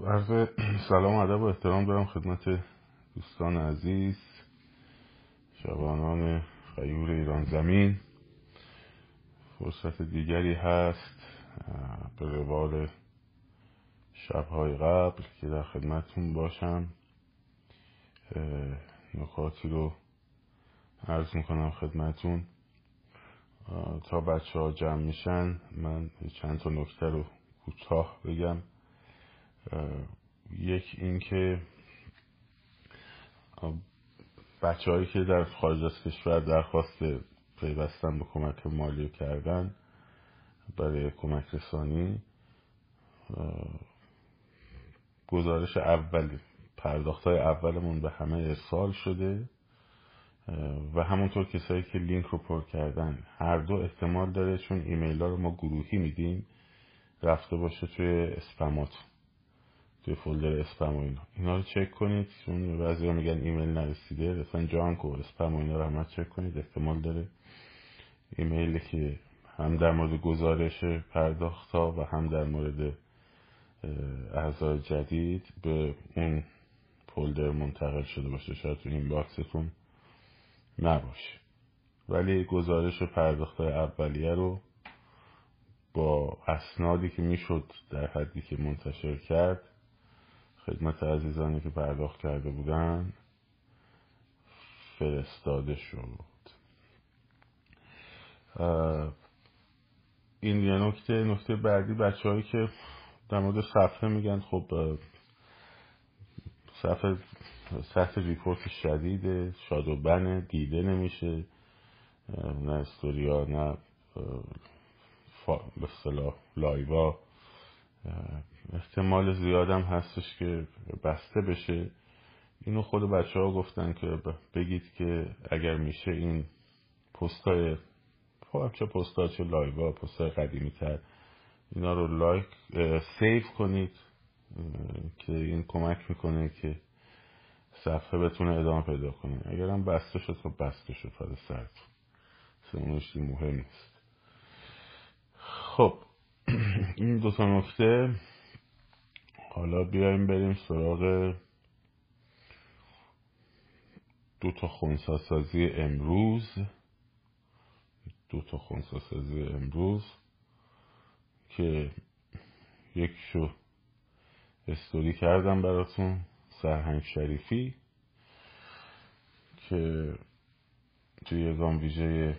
عرض سلام ادب و احترام دارم خدمت دوستان عزیز جوانان غیور ایران زمین. فرصت دیگری هست به روال شبهای قبل که در خدمتتون باشم نکاتی رو عرض می‌کنم خدمتون تا بچه ها جمع میشن من چند تا نکته رو کوتاه بگم. یک اینکه بچه هایی که در خارج از کشور درخواست پیوستن به کمک مالی کردن برای کمک رسانی گزارش اولی پرداخت های اولمون به همه ارسال شده و همونطور کسایی که لینک رو پر کردن هر دو احتمال داره چون ایمیل ها رو ما گروهی میدیم رفته باشه توی اسپمات توی فولدر اسپم و اینا. اینا رو چک کنید. چون بعضی میگن ایمیل نرسیده. مثلا جانک و اسپم و اینا رو همه چک کنید. احتمال داره ایمیلی که هم در مورد گزارش پرداخت ها و هم در مورد اعضای جدید به اون فولدر منتقل شده باشه. شاید تو این باکستون نباشه. ولی گزارش پرداخت اولیه رو با اسنادی که می‌شد در حدی که منتشر کرد خدمت عزیزانی که پرداخت کرده بودن فرستاده شد. این یه نکته نکته بعدی بچه هایی که در مورد صفحه میگن خب صفحه سطح ریپورت شدیده شاد و بنه دیده نمیشه نه استوریا نه به اصطلاح live ا. احتمال زیادم هستش که بسته بشه. اینو خود بچه ها گفتن که بگید که اگر میشه این پستای خب چه پستا چه live ا پستای قدیمی تر اینا رو like save کنید که این کمک می‌کنه که صفحه بتونه ادامه پیدا کنه. اگرم بسته شد خب بسته شد فدا سرتون مهم نیست. خب. این دو تا نکته حالا بیایم بریم سراغ دو تا خونساسازی امروز. دو تا خونساسازی امروز که یکشو استوری کردم براتون سرهنگ شریفی که توی گام ویژه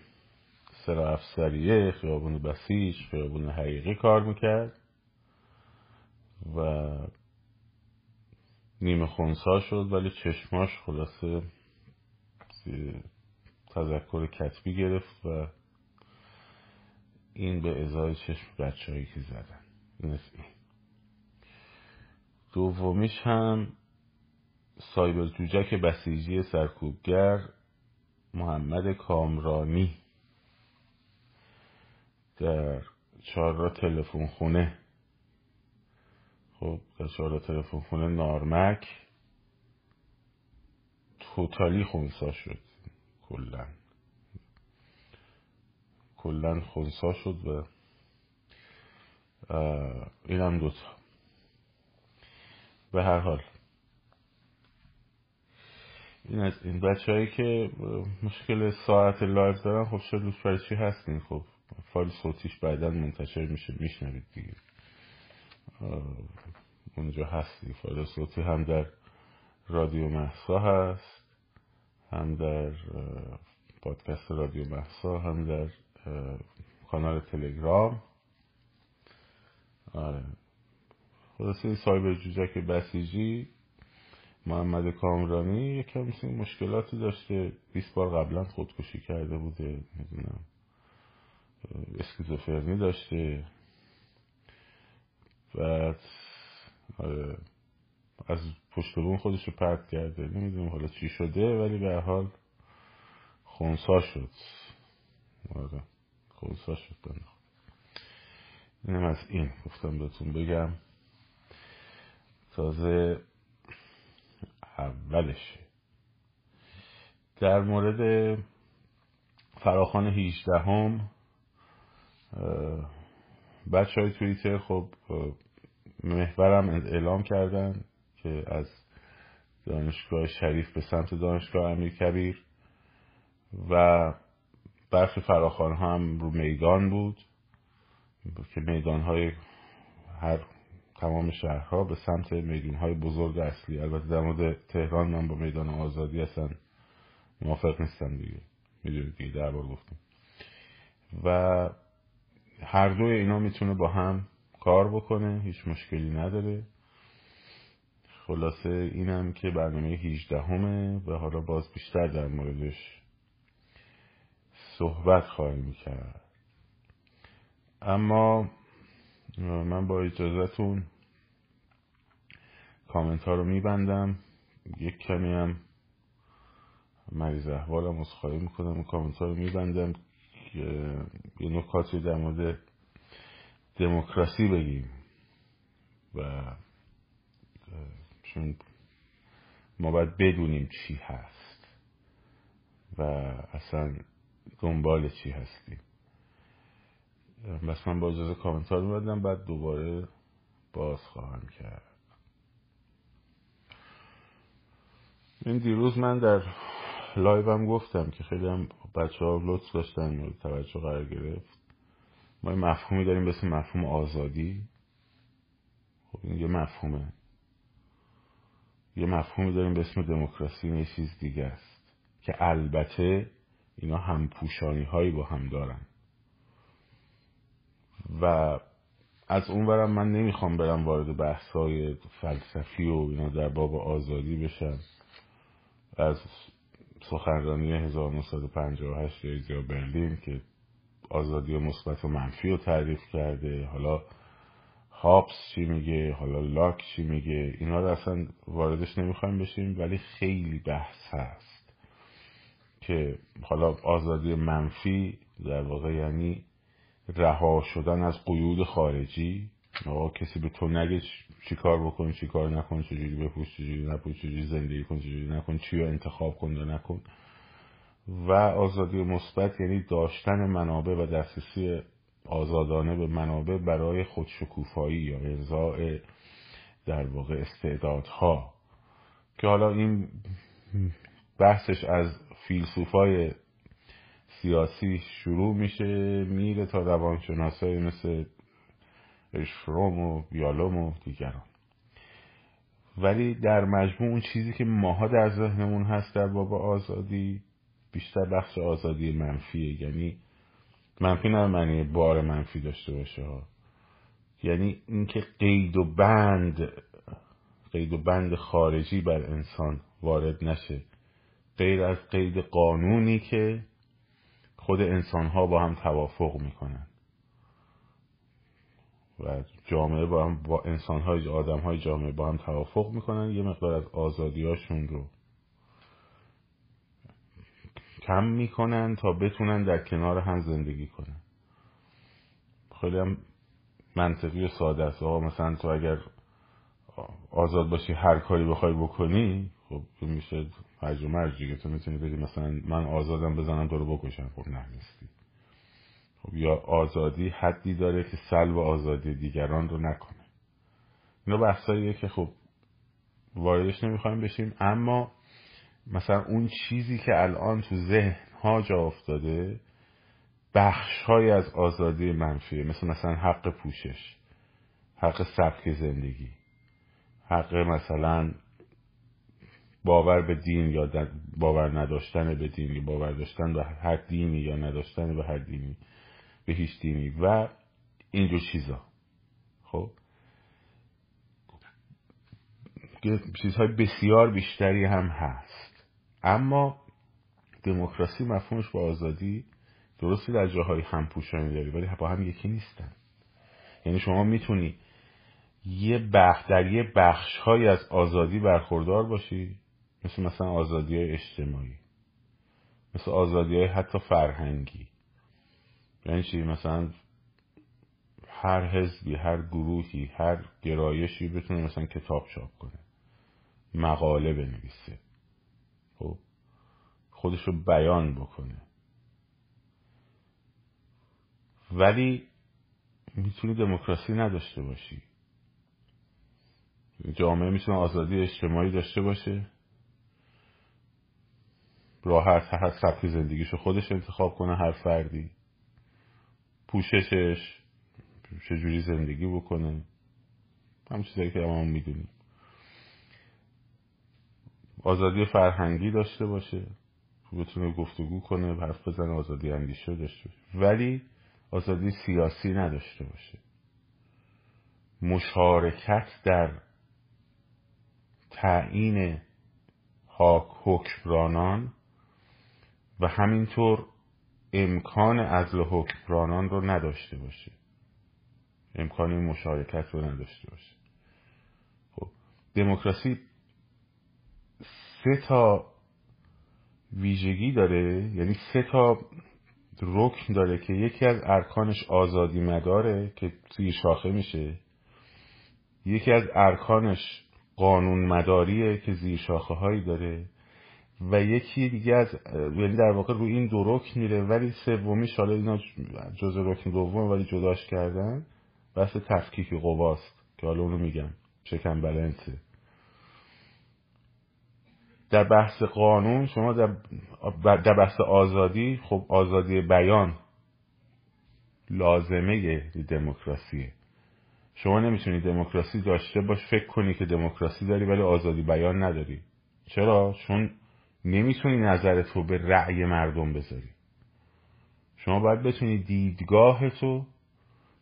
سرا افسریه خیابون بسیج خیابون حقیقی کار می‌کرد و نیمه خونسا شد ولی چشماش خلاصه تذکر کتبی گرفت و این به ازای چشم بچه هایی که زدن. این دومیش هم سایبر جوجک بسیجی سرکوبگر محمد کامرانی. در چهار تلفن خونه خب در چهار تلفن خونه نارمک. توتالی خونسا شد کلا کلا خونسا شد و اینم دوتا. به هر حال. این از این بچه هایی که مشکل ساعت live دارن خب دوست برای چی هستین؟ خب فایل صوتیش بعدا منتشر میشه میشنوید دیگه. اونجا هستی فایل صوتی هم در رادیو محسا هست هم در پادکست رادیو محسا هم در کانال تلگرام. آره. خلاصه سایبر جوجک بسیجی محمد کامرانی یکم مشکلاتی داشته. 20 بار قبلا خودکشی کرده بوده می‌دونم. اسکیزوفرنی داشته بعد آره از پشت بون خودش رو پرت کرده. نمی‌دونم حالا چی شده ولی به حال خونسا شد. آره خونسا شد بنده اینم از این گفتم بهتون بگم. تازه اولشه. در مورد فراخان 18 هم بچه های توییتر خب محورم اعلام کردن که از دانشگاه شریف به سمت دانشگاه امیر کبیر و برخی فراخان هم رو میدان بود که میدان های هر تمام شهرها به سمت میدان های بزرگ اصلی البته در مورد تهران من با میدان آزادی اصلا موافق نیستم دیگه. می‌دونید دیگه در بار گفتم. و هر دوی اینا می‌تونه با هم کار بکنه هیچ مشکلی نداره. خلاصه اینم که برنامه 18 همه و حالا باز بیشتر در موردش صحبت خواهیم کرد. اما من با اجازهتون کامنت ها رو میبندم. یک کمی هم مریض احوالم از خواهی می‌کنم. و کامنت ها رو میبندم. یه نکاتی در مورد دموکراسی بگیم. و چون ما باید بدونیم چی هست و اصلا دنبال چی هستیم. بس من با اجازه کامنتار میبدم بعد دوباره باز خواهم کرد. این دیروز من در لایوم گفتم که خیلی هم بچه ها لطف داشتن مورد توجه قرار گرفت. ما یه مفهومی داریم اسم مفهوم آزادی. خب این یه مفهومه. یه مفهومی داریم به اسم دموکراسی یه چیز دیگه است که البته اینا هم پوشانی هایی با هم دارن. و از اونورم من نمی‌خوام برم وارد بحث های فلسفی و اینا در باب آزادی بشم. از سخنرانی 1958 ایزیا برلین که آزادی مثبت و منفی رو تعریف کرده. حالا هابس چی میگه؟ حالا لاک چی میگه؟ اینا رو اصلا واردش نمی‌خوایم بشیم ولی خیلی بحث هست که حالا آزادی منفی در واقع یعنی رها شدن از قیود خارجی آقا کسی به تو نگه چی کار بکن چی کار نکن چجوری بپوش چجوری نپوش چجوری زندگی کن چجوری نکن چی رو انتخاب کن یا نکن. و آزادی مثبت یعنی داشتن منابع و دسترسی آزادانه به منابع برای خودشکوفایی یا ارضاء در واقع استعدادها. که حالا این بحثش از فیلسوفای سیاسی شروع میشه میره تا روانشناسای مثل اشفروم و بیالوم و دیگران. ولی در مجموع اون چیزی که ماها در ذهنمون هست در باب آزادی بیشتر بخش آزادی منفیه. یعنی منفی نه معنی بار منفی داشته باشه یعنی اینکه قید و بند قید و بند خارجی بر انسان وارد نشه. غیر از قید قانونی که خود انسان ها با هم توافق می‌کنن. و جامعه با هم با انسان های آدم های جامعه با هم توافق می‌کنن. یه مقدار از آزادی هاشون رو کم می‌کنن تا بتونن در کنار هم زندگی کنن. خیلی هم منطقی و ساده است. آقا مثلا تو اگر آزاد باشی هر کاری بخوای بکنی خب میشه هرج و مرج دیگه. تو می‌تونی بگی مثلا من آزادم بزنم تو رو بکشم. خب نه نیستی. یا آزادی حدی داره که سلب آزادی دیگران رو نکنه. اینا بحثاییه که خب واردش نمی‌خوایم بشیم اما مثلا اون چیزی که الان تو ذهن ها جا افتاده بخش های از آزادی منفیه. مثل مثلا حق پوشش حق سبک زندگی حق مثلا باور به دین یا باور نداشتن به دین باور داشتن به هر دینی یا نداشتن به هر دینی. به هیچ دینی و اینجور چیزا. خب؟ چیزهای بسیار بیشتری هم هست. اما دموکراسی مفهومش با آزادی درستی در جاهای همپوشانی داری ولی با هم یکی نیستن. یعنی شما می‌تونی یه بخش در یه بخش های از آزادی برخوردار باشی مثل مثلا آزادی های اجتماعی مثل آزادی های حتی فرهنگی. یعنی چی؟ مثلا هر حزبی هر گروهی هر گرایشی بتونه مثلا کتاب چاپ کنه مقاله بنویسه خب؟ خودش رو بیان بکنه. ولی می‌تونی دموکراسی نداشته باشی. جامعه می‌تونه آزادی اجتماعی داشته باشه. راحت هر سبک زندگیشو خودش انتخاب کنه هر فردی. پوششش چجوری زندگی بکنه. همون چیزایی که ما می‌دونیم. آزادی فرهنگی داشته باشه بتونه گفتگو کنه حرف بزنه آزادی اندیشه داشته باشه. ولی آزادی سیاسی نداشته باشه. مشارکت در تعیین حاک حکمرانان و همینطور امکان عزل حکمرانان رو نداشته باشه امکان مشارکت رو نداشته باشه خب دموکراسی سه تا ویژگی داره یعنی سه تا رکن داره که یکی از ارکانش آزادی مداره که توی شاخه میشه. یکی از ارکانش قانون مداریه که زیر شاخه هایی داره. و یکی دیگه از یعنی در واقع روی این دو رکن میره ولی سومی حالا اینا جز رکن دوم ولی جداش کردن. بحث تفکیک قواست که حالا اونو میگم چکن بلنسه در بحث قانون شما در, در بحث آزادی خب آزادی بیان لازمه دموکراسیه شما نمی‌تونی دموکراسی داشته باش فکر کنی که دموکراسی داری ولی آزادی بیان نداری. چرا؟ چون نمی‌تونی نظر تو به رأی مردم بذاری. شما باید بتونی دیدگاه تو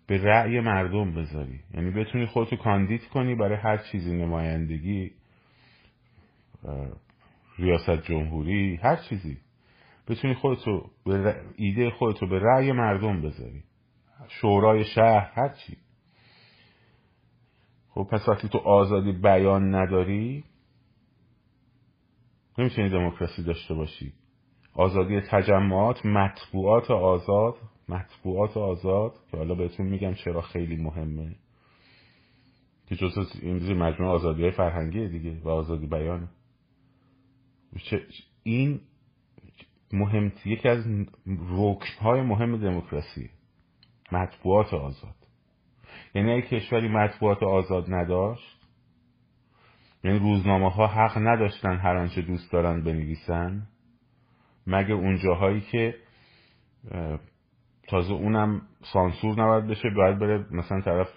به رأی مردم بذاری. یعنی بتونی خودتو کاندید کنی برای هر چیزی نمایندگی ریاست جمهوری هر چیزی. بتونی خودتو به ایده خودتو به رأی مردم بذاری. شورای شهر هر چی. خب پس وقتی تو آزادی بیان نداری نمی‌تونی دموکراسی داشته باشی. آزادی تجمعات مطبوعات آزاد مطبوعات آزاد که حالا بهتون میگم چرا خیلی مهمه. که جز این مجموعه آزادی فرهنگی دیگه و آزادی بیان این مهم یکی از رکن های مهم دموکراسی. مطبوعات آزاد. یعنی اگه کشوری مطبوعات آزاد نداشت یعنی روزنامه ها حق نداشتن هر آنچه دوست دارن بنویسن. مگه اون جاهایی که تازه اونم سانسور نباید بشه باید بره مثلا طرف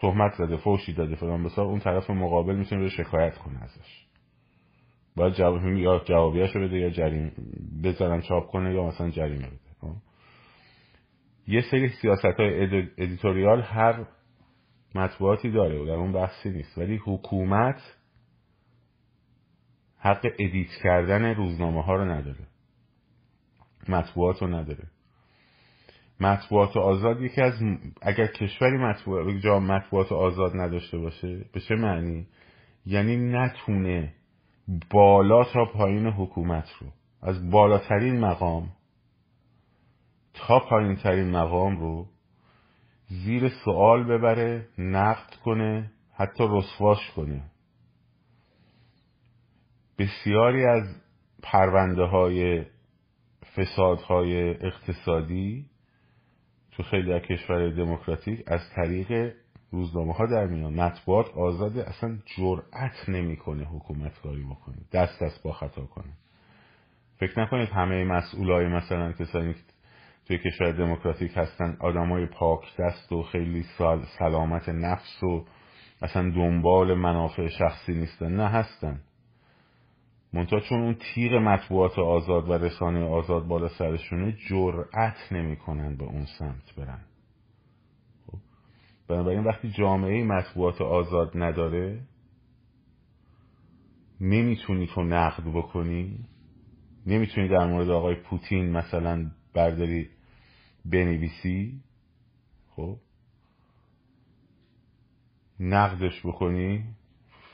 تهمت زده فوشی داده فلان بسار اون طرف مقابل می‌تونه بره شکایت کنه ازش. باید جواب یا جوابیاشو بده یا جریمه بذارن چاپ کنه یا مثلا جریمه بده خب؟ یه سری سیاست های editorial هر مطبوعاتی داره و در اون بحثی نیست. ولی حکومت حق ادیت کردن روزنامه ها رو نداره. مطبوعات رو نداره. مطبوعات آزاد یکی از اگر کشوری مطبوعات جا مطبوعات آزاد نداشته باشه به چه معنی؟ یعنی نتونه بالا تا پایین حکومت رو از بالاترین مقام تا پایین ترین مقام رو زیر سوال ببره نقد کنه حتی رسواش کنه. بسیاری از پرونده های فسادهای اقتصادی تو خیلی از کشور دموکراتیک از طریق روزنامه ها در میان. مطبوعات آزاده اصلا جرأت نمی‌کنه حکومت کاری بکنه. دست دست با خطا کنه. فکر نکنید همه مسئولای مثلا کسانی توی کشور دموکراتیک هستن آدمای پاک دست و خیلی سلامت نفس و اصلا دنبال منافع شخصی نیستن. نه هستن. منتها چون اون تیر مطبوعات آزاد و رسانه آزاد بالا سرشونه جرأت نمی‌کنن به اون سمت برن خب. بنابراین وقتی جامعه مطبوعات آزاد نداره نمی‌تونی تو نقد بکنی نمی‌تونی در مورد آقای پوتین مثلا برداری بنویسی خب نقدش بکنی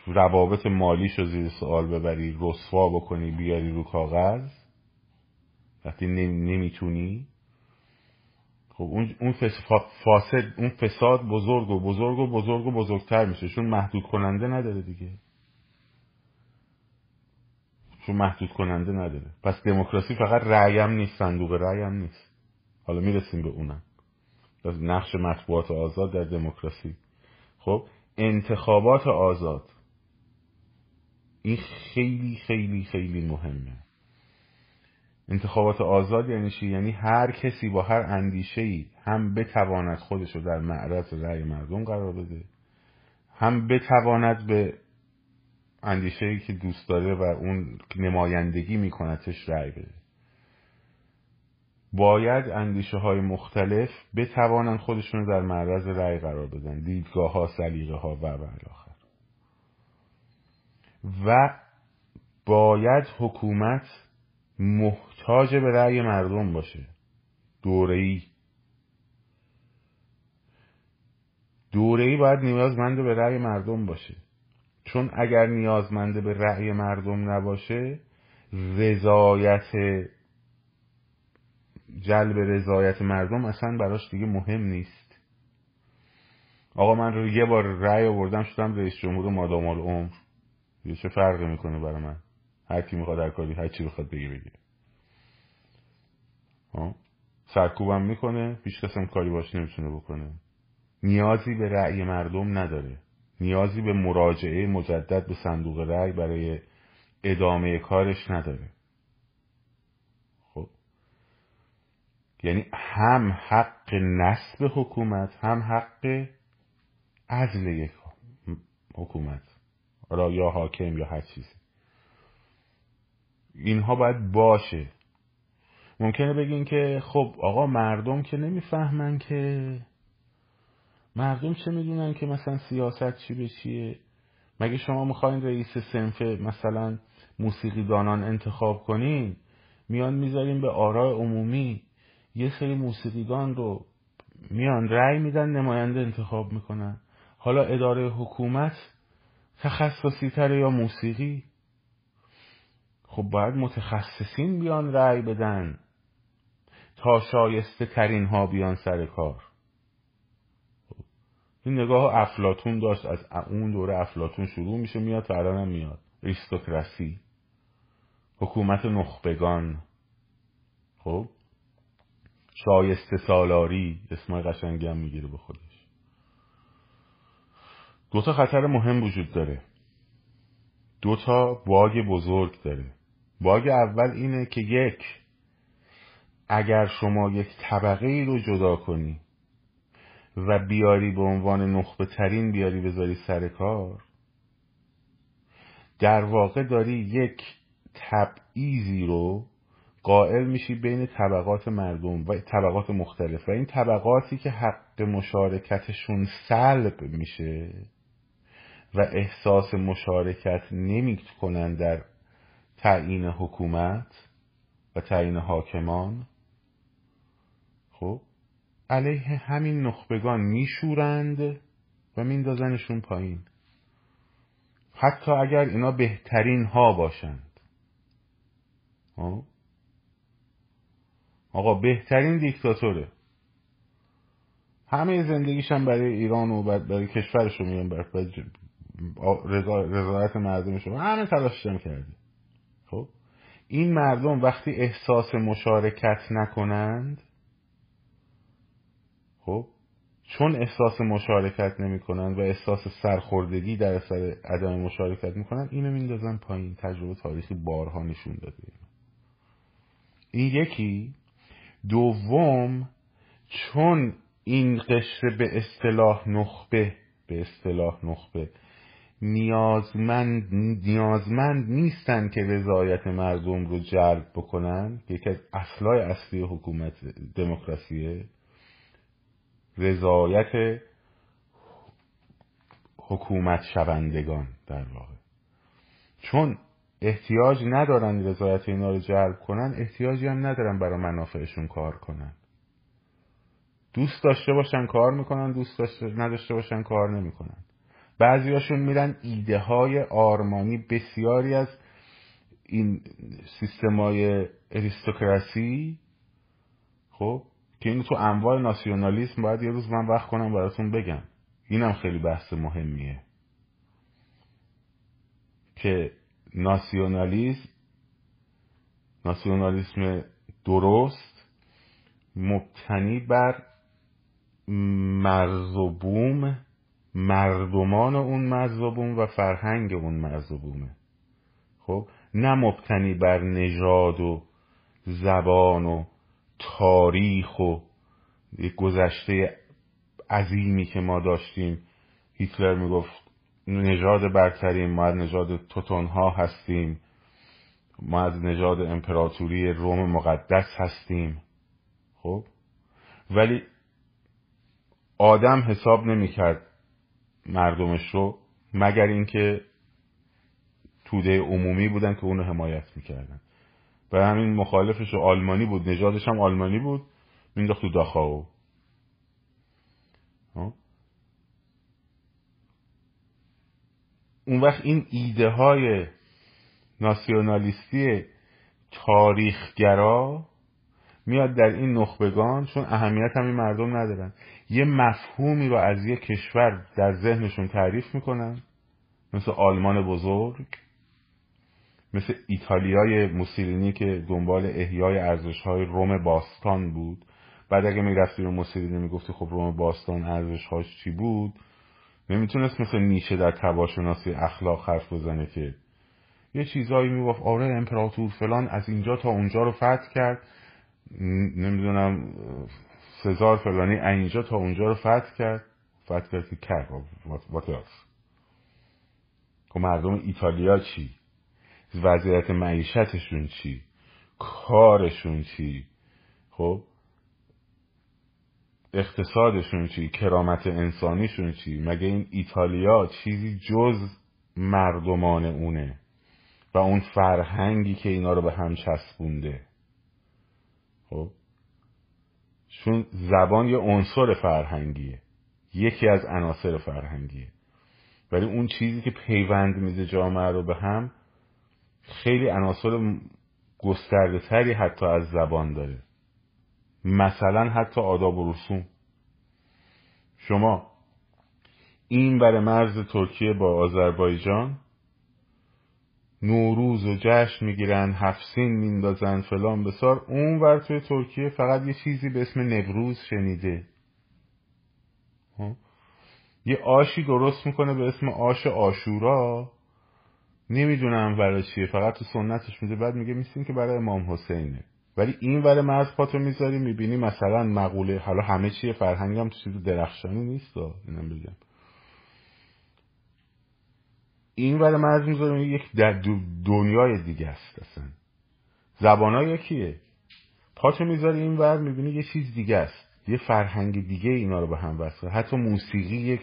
روابط مالیش رو زیر سوال ببری رسوا بکنی بیاری رو کاغذ وقتی نمی‌تونی. خب اون اون فاسد اون فساد بزرگ و بزرگ و بزرگ و بزرگتر میشه. چون محدود کننده نداره دیگه. چون محدود کننده نداره. پس دموکراسی فقط رأیم نیست صندوق رأیم نیست. حالا می‌رسیم به اونم. نقش مطبوعات آزاد در دموکراسی. خب انتخابات آزاد. این خیلی خیلی خیلی مهمه انتخابات آزاد یعنی چی؟ یعنی هر کسی با هر اندیشه ای هم بتواند خودش رو در معرض رأی مردم قرار بده هم بتواند به اندیشه ای که دوست داره و اون نمایندگی میکنتش رأی بده باید اندیشه های مختلف بتوانند خودشون در معرض رأی قرار بدن دیدگاه ها سلیقه ها و آخر و باید حکومت محتاج به رأی مردم باشه. دوره ای دوره ای باید نیازمند به رأی مردم باشه. چون اگر نیازمند به رأی مردم نباشه رضایت جلب رضایت مردم اصلا براش دیگه مهم نیست. آقا من رو یه بار رأی آوردم شدم رئیس جمهور مادام العمر. یه چه فرقی می‌کنه برای من؟ هر کی می‌خواد هر کاری هر چی بخواد بگه بگه. سرکوبم می‌کنه هیچ کس کاری باش نمی‌تونه بکنه. نیازی به رأی مردم نداره. نیازی به مراجعه مجدد به صندوق رأی برای ادامه کارش نداره. خب؟ یعنی هم حق نصب حکومت هم حق عزل یک حکومت. حالا یا حاکم یا هر چیزی. اینها باید باشه. ممکنه بگین که خب آقا مردم که نمی‌فهمن که مردم چه می‌دونن که مثلا سیاست چی به چیه؟ مگه شما می‌خواین رئیس سنف مثلا موسیقی دانان انتخاب کنین؟ میان می‌ذارین به آراء عمومی. یه سری موسیقیدان رو میان رأی میدن نماینده انتخاب می‌کنن. حالا اداره حکومت تخصصی تره یا موسیقی؟ خب باید متخصصین بیان رأی بدن تا شایسته ترین ها بیان سر کار. این نگاه افلاتون داشت از اون دوره افلاتون شروع میشه میاد تا الان میاد. ریستوکراسی. حکومت نخبگان. خب. شایسته سالاری اسمای قشنگی هم می‌گیره به خودش. دو تا خطر مهم وجود داره. دو تا باگ بزرگ داره. باگ اول اینه که یک اگر شما یک طبقه ای رو جدا کنی و بیاری به عنوان نخبه ترین بیاری بذاری سر کار در واقع داری یک تبعیزی رو قائل میشی بین طبقات مردم و طبقات مختلف. و این طبقاتی که حق مشارکتشون سلب میشه و احساس مشارکت نمی کنن در تعیین حکومت و تعیین حاکمان. خب علیه همین نخبگان میشورند و میندازنشون پایین. حتی اگر اینا بهترین ها باشند. خب؟ آقا بهترین دیکتاتوره. همه زندگیشم برای ایران و برای کشورش رو میگن رضایت مردمش رو همه تلاششم کرده خب؟ این مردم وقتی احساس مشارکت نکنند خب؟ چون احساس مشارکت نمی‌کنن و احساس سرخوردگی در اثر عدم مشارکت می‌کنن اینو میندازن پایین تجربه تاریخی بارها نشون داده. این یکی. دوم چون این قشر به اصطلاح نخبه به اصطلاح نخبه نیازمند نیازمند نیستن که رضایت مردم رو جلب بکنن. یکی از اصلای اصلی حکومت دموکراسیه. رضایت حکومت شوندگان در واقع. چون احتیاج ندارن رضایت اینا رو جلب کنن احتیاجی هم ندارن برای منافعشون کار کنن. دوست داشته باشن کار می‌کنن دوست داشته نداشته باشن کار نمی‌کنن. بعضیاشون میرن ایده های آرمانی بسیاری از این سیستمای اریستوکراسی خب که اینو تو انواع ناسیونالیسم باید یه روز من وقت کنم براتون بگم. اینم خیلی بحث مهمیه. که ناسیونالیسم ناسیونالیسم درست مبتنی بر مرز و بوم مردمان اون مرز و فرهنگ اون بومه خب نه مبتنی بر نژاد و زبان و تاریخ و یک گذشته عظیمی که ما داشتیم. هیتلر می‌گفت نژاد برتریم ما از نژاد توتونها هستیم. ما از نژاد امپراتوری روم مقدس هستیم. خب ولی آدم حساب نمی‌کرد مردمش رو مگر اینکه توده عمومی بودن که اونو حمایت می‌کردن. و همین مخالفش آلمانی بود نژادش هم آلمانی بود مینداخت تو داخاو اون وقت این ایده های ناسیونالیستی تاریخگرا میاد در این نخبگان چون اهمیت هم این مردم ندارن. یه مفهومی رو از یه کشور در ذهنشون تعریف می‌کنن مثل آلمان بزرگ مثل ایتالیای موسولینی که دنبال احیای ارزش های روم باستان بود. بعد اگه می‌رفتی رو موسولینی می‌گفتی خب روم باستان ارزش هاش چی بود؟ نمی‌تونست مثل نیشه در تباشناسی اخلاق حرف بزنه که یه چیزایی می‌گفت آره امپراتور فلان از اینجا تا اونجا رو فتح کرد. نمی‌دونم سزار فلانی اینجا تا اونجا رو فتح کرد. فتح کرد که کرد وات خب مردم ایتالیا چی؟ وضعیت معیشتشون چی؟ کارشون چی؟ خب اقتصادشون چی؟ کرامت انسانیشون چی؟ مگه این ایتالیا چیزی جز مردمان اونه؟ و اون فرهنگی که اینا رو به هم چسبونده؟ خب چون زبان یه عنصر فرهنگیه. یکی از عناصر فرهنگیه. ولی اون چیزی که پیوند میده جامعه رو به هم خیلی عناصر گسترده تری حتی از زبان داره. مثلا حتی آداب و رسوم. شما این بر مرز ترکیه با آذربایجان نوروز و جشن می‌گیرن هفسین میندازن فلان بسار. اون ور توی ترکیه فقط یه چیزی به اسم نوروز شنیده؟ یه آشی درست می‌کنه به اسم آش آشورا. نمی‌دونم برای چیه فقط تو سنتش میده. بعد میگه میسین که برای امام حسینه. ولی این ور مرز پاتو می‌ذاری می‌بینی مثلا مقوله حالا همه چیه فرهنگم تو چیز درخشانی نیست اینم بگم. این ور مرز یک در دنیای دیگه است اصلا. زبان یکیه. پاتو می‌ذاری این ور می‌بینی یه چیز دیگه است. یه فرهنگ دیگه اینا رو به هم وصله حتی موسیقی یک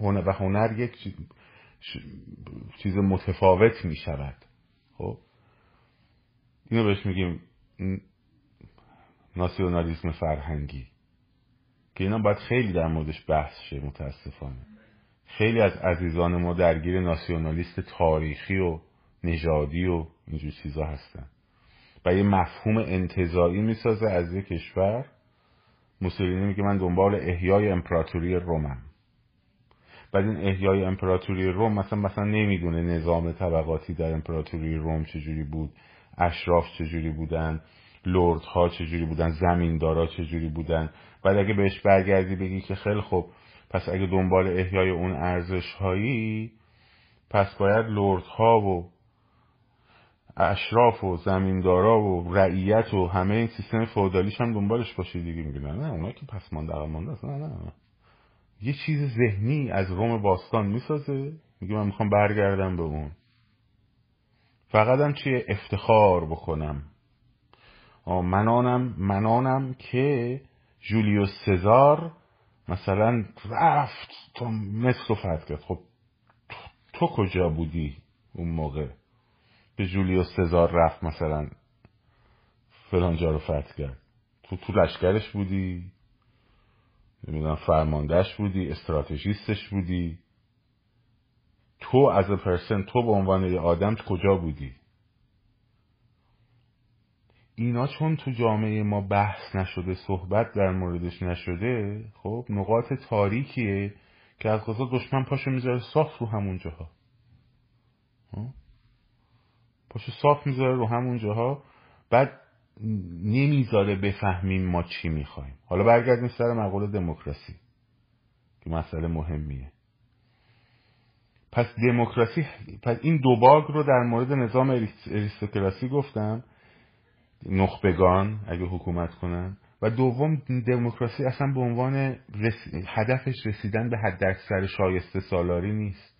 هنر و هنر یک چیز متفاوت می‌شود. خب؟ اینو بهش میگیم ناسیونالیسم فرهنگی. که اینا باید خیلی در موردش بحث شه متاسفانه. خیلی از عزیزان ما درگیر ناسیونالیست تاریخی و نژادی و اینجور چیزا هستن. و یه مفهوم انتظایی می‌سازه از یه کشور. موسولینی میگه من دنبال احیای امپراتوری رومم. بعد این احیای امپراتوری روم مثلا مثلا نمی‌دونه نظام طبقاتی در امپراتوری روم چجوری بود اشراف چجوری بودن لورد ها چجوری بودن زمیندارا چجوری بودن. بعد اگه بهش برگردی بگی که خیلی خوب پس اگه دنبال احیای اون ارزش هایی پس باید لورد ها و اشراف و زمیندارا و رعیت و همه این سیستم فودالیش هم دنبالش باشی دیگه میگن نه اونا که پس مانده مانده نه نه یه چیز ذهنی از روم باستان می‌سازه میگه من می‌خوام برگردم به اون. فقط هم چیه؟ افتخار بکنم منانم منانم که جولیوس سزار مثلا رفت تا مصر رو فتح کرد. خب تو, کجا بودی اون موقع؟ به جولیوس سزار رفت مثلا فلانجا رو فتح کرد. تو تو لشکرش بودی؟ نمی‌دونم فرماندهش بودی؟ استراتژیستش بودی؟ تو از پرسن تو به عنوان یه آدم کجا بودی؟ اینا چون تو جامعه ما بحث نشده صحبت در موردش نشده خب نقاط تاریکیه که از قضا دشمن پاشو می‌ذاره صاف رو همون جاها. پاشو صاف می‌ذاره رو همون جاها. بعد نمی‌ذاره بفهمیم ما چی می‌خوایم. حالا برگردیم سر مقوله دموکراسی که مسئله مهمیه. پس دموکراسی پس این دو باگ رو در مورد نظام اریستوکراسی گفتم. نخبگان اگه حکومت کنن. و دوم دموکراسی اصلا به عنوان هدفش رسیدن به حد اکثر شایسته سالاری نیست.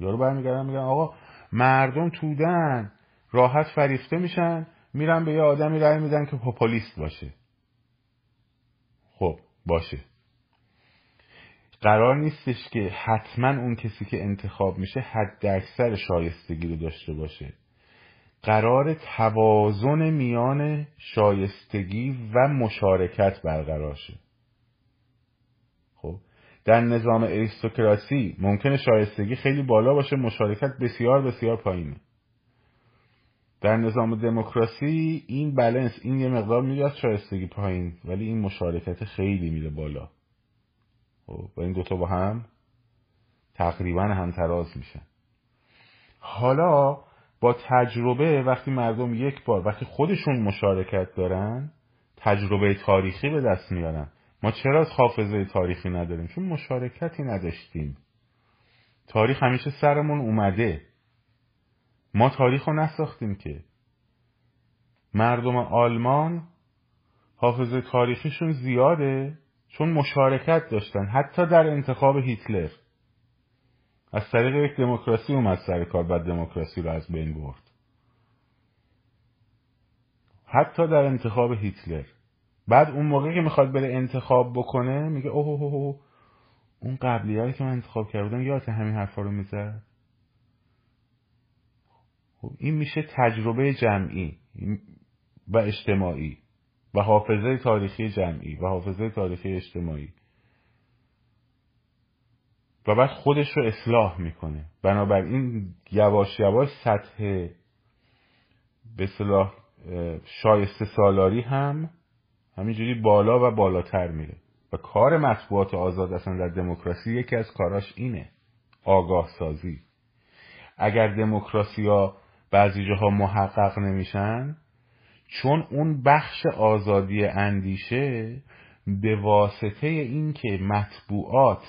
یارو برمیگردن میگن آقا مردم تودن راحت فریفته میشن میرن به یه آدمی رای میدن که پاپولیست باشه. خب باشه. قرار نیستش که حتما اون کسی که انتخاب میشه حد اکثر شایستگی رو داشته باشه. قرار توازن میان شایستگی و مشارکت برقرار شه. خب در نظام اریستوکراسی ممکنه شایستگی خیلی بالا باشه مشارکت بسیار بسیار پایینه. در نظام دموکراسی این بلنس این یه مقدار میره شایستگی پایین ولی این مشارکت خیلی میره بالا. خب و این دوتا با هم تقریبا هم تراز میشن. حالا با تجربه وقتی مردم یک بار وقتی خودشون مشارکت دارن تجربه تاریخی به دست میارن. ما چرا حافظه تاریخی نداریم؟ چون مشارکتی نداشتیم. تاریخ همیشه سرمون اومده. ما تاریخ رو نساختیم که. مردم آلمان حافظه تاریخیشون زیاده چون مشارکت داشتن حتی در انتخاب هیتلر. از طریق یک دموکراسی اومد سر کار بعد دموکراسی رو از بین برد. حتی در انتخاب هیتلر. بعد اون موقعی که می‌خواد بره انتخاب بکنه میگه اوه اوه اوه اون قبلی که من انتخاب کردم یادت همین حرفا رو می‌زد؟ خب این میشه تجربه جمعی و اجتماعی و حافظه تاریخی جمعی و حافظه تاریخی اجتماعی. و بعد خودش رو اصلاح می‌کنه. بنابراین یواش یواش سطح به صلاح شایسته سالاری هم همینجوری بالا و بالاتر میره. و کار مطبوعات آزاد اصلا در دموکراسی یکی از کاراش اینه آگاه سازی اگر دموکراسی ها بعضی جاها محقق نمیشن چون اون بخش آزادی اندیشه به واسطه اینکه مطبوعات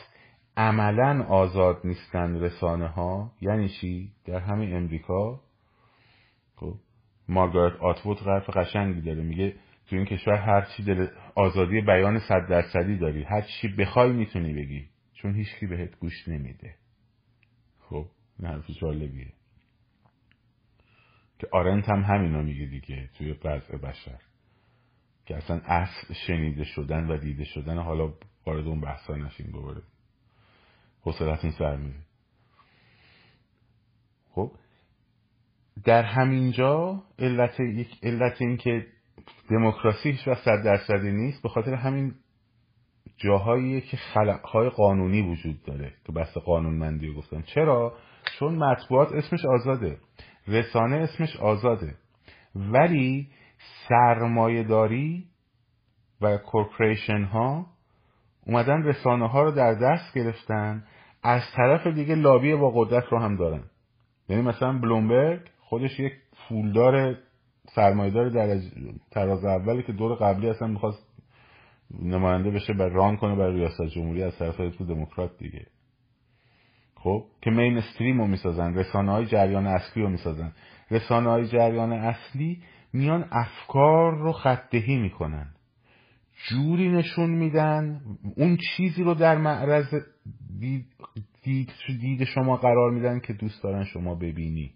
عملا آزاد نیستن رسانه ها یعنی چی؟ در همین امریکا. خب مارگارت آتوود حرف قشنگی داره. میگه تو این کشور هر چی دل آزادی بیان صد درصدی داری. هر چی بخوای می‌تونی بگی. چون هیچکی بهت گوش نمیده. خب این حرف جالبیه. که آرنت هم همینو میگه دیگه توی وضع بشر. که اصلا اصل شنیده شدن و دیده شدن حالا وارد اون بحثا نشین دوباره. حوصلتون سر میره خب در همینجا علت علت این که دموکراسی هیچ وقت صد درصدی نیست به خاطر همین جاهایی که خلقهای قانونی وجود داره که بحث قانونمندی رو گفتم. چرا؟ چون مطبوعات اسمش آزاده رسانه اسمش آزاده. ولی سرمایه داری و کورپریشن ها اومدن رسانه ها رو در دست گرفتن از طرف دیگه لابی با قدرت رو هم دارن. یعنی مثلا بلومبرگ خودش یک فولدار سرمایدار در تراز اولی که دور قبلی اصلا می‌خواست نماینده بشه بر ران کنه بر ریاست جمهوری از طرف حزب دموکرات دیگه. خب؟ که مین استریم رو می‌سازن رسانه های جریان اصلی رو می‌سازن. رسانه های جریان اصلی میان افکار رو خطدهی می‌کنن. جوری نشون میدن. اون چیزی رو در معرض دید, دید, شما قرار میدن که دوست دارن شما ببینی.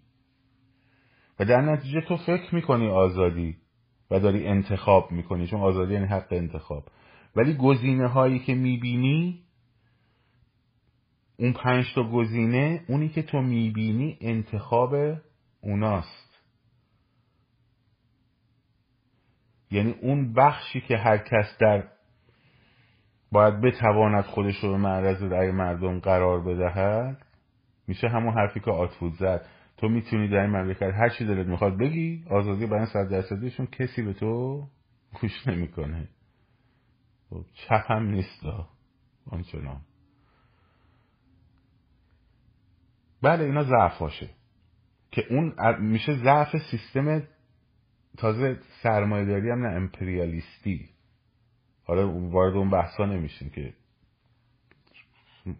و در نتیجه تو فکر می‌کنی آزادی و داری انتخاب می‌کنی. چون آزادی یعنی حق انتخاب. ولی گزینه هایی که می‌بینی اون پنج تا گزینه اونی که تو می‌بینی انتخاب اوناست. یعنی اون بخشی که هر کس در باید بتواند خودش رو به معرض رأی مردم قرار بدهد میشه همون حرفی که آتفود زد. تو می‌تونی در این مملکت هر چی دلت می‌خواد بگی آزادی برای صد درصدیشون کسی به تو گوش نمی‌کنه. خب چپ هم نیست آنچنان. بله اینا ضعف باشه که اون میشه ضعف سیستم تازه سرمایه داری هم نه امپریالیستی. حالا وارد اون بحثا نمیشیم که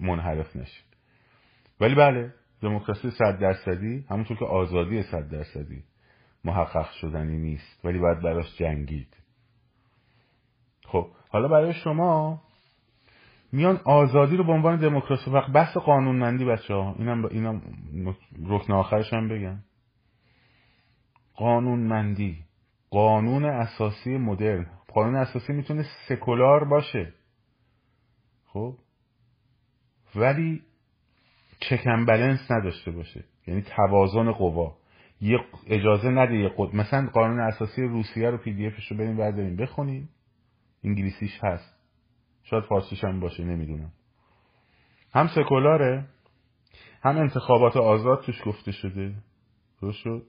منحرف نشیم. ولی بله دموکراسی صد درصدی همونطور که آزادی صد درصدی. محقق شدنی نیست ولی باید براش جنگید. خب حالا برای شما میان آزادی رو به عنوان دموکراسی وقت بحث قانونمندی بچه ها اینم, اینم رکن آخرش هم بگم. قانونمندی قانون اساسی مدرن. قانون اساسی می‌تونه سکولار باشه. خب؟ ولی چکن بلنس نداشته باشه. یعنی توازن قوا. یه اجازه نده یه قد... مثلا قانون اساسی روسیه رو پی دی افش رو بریم برداریم بخونیم. انگلیسیش هست. شاید فارسیش هم باشه نمی‌دونم. هم سکولاره هم انتخابات آزاد توش گفته شده. درست شد؟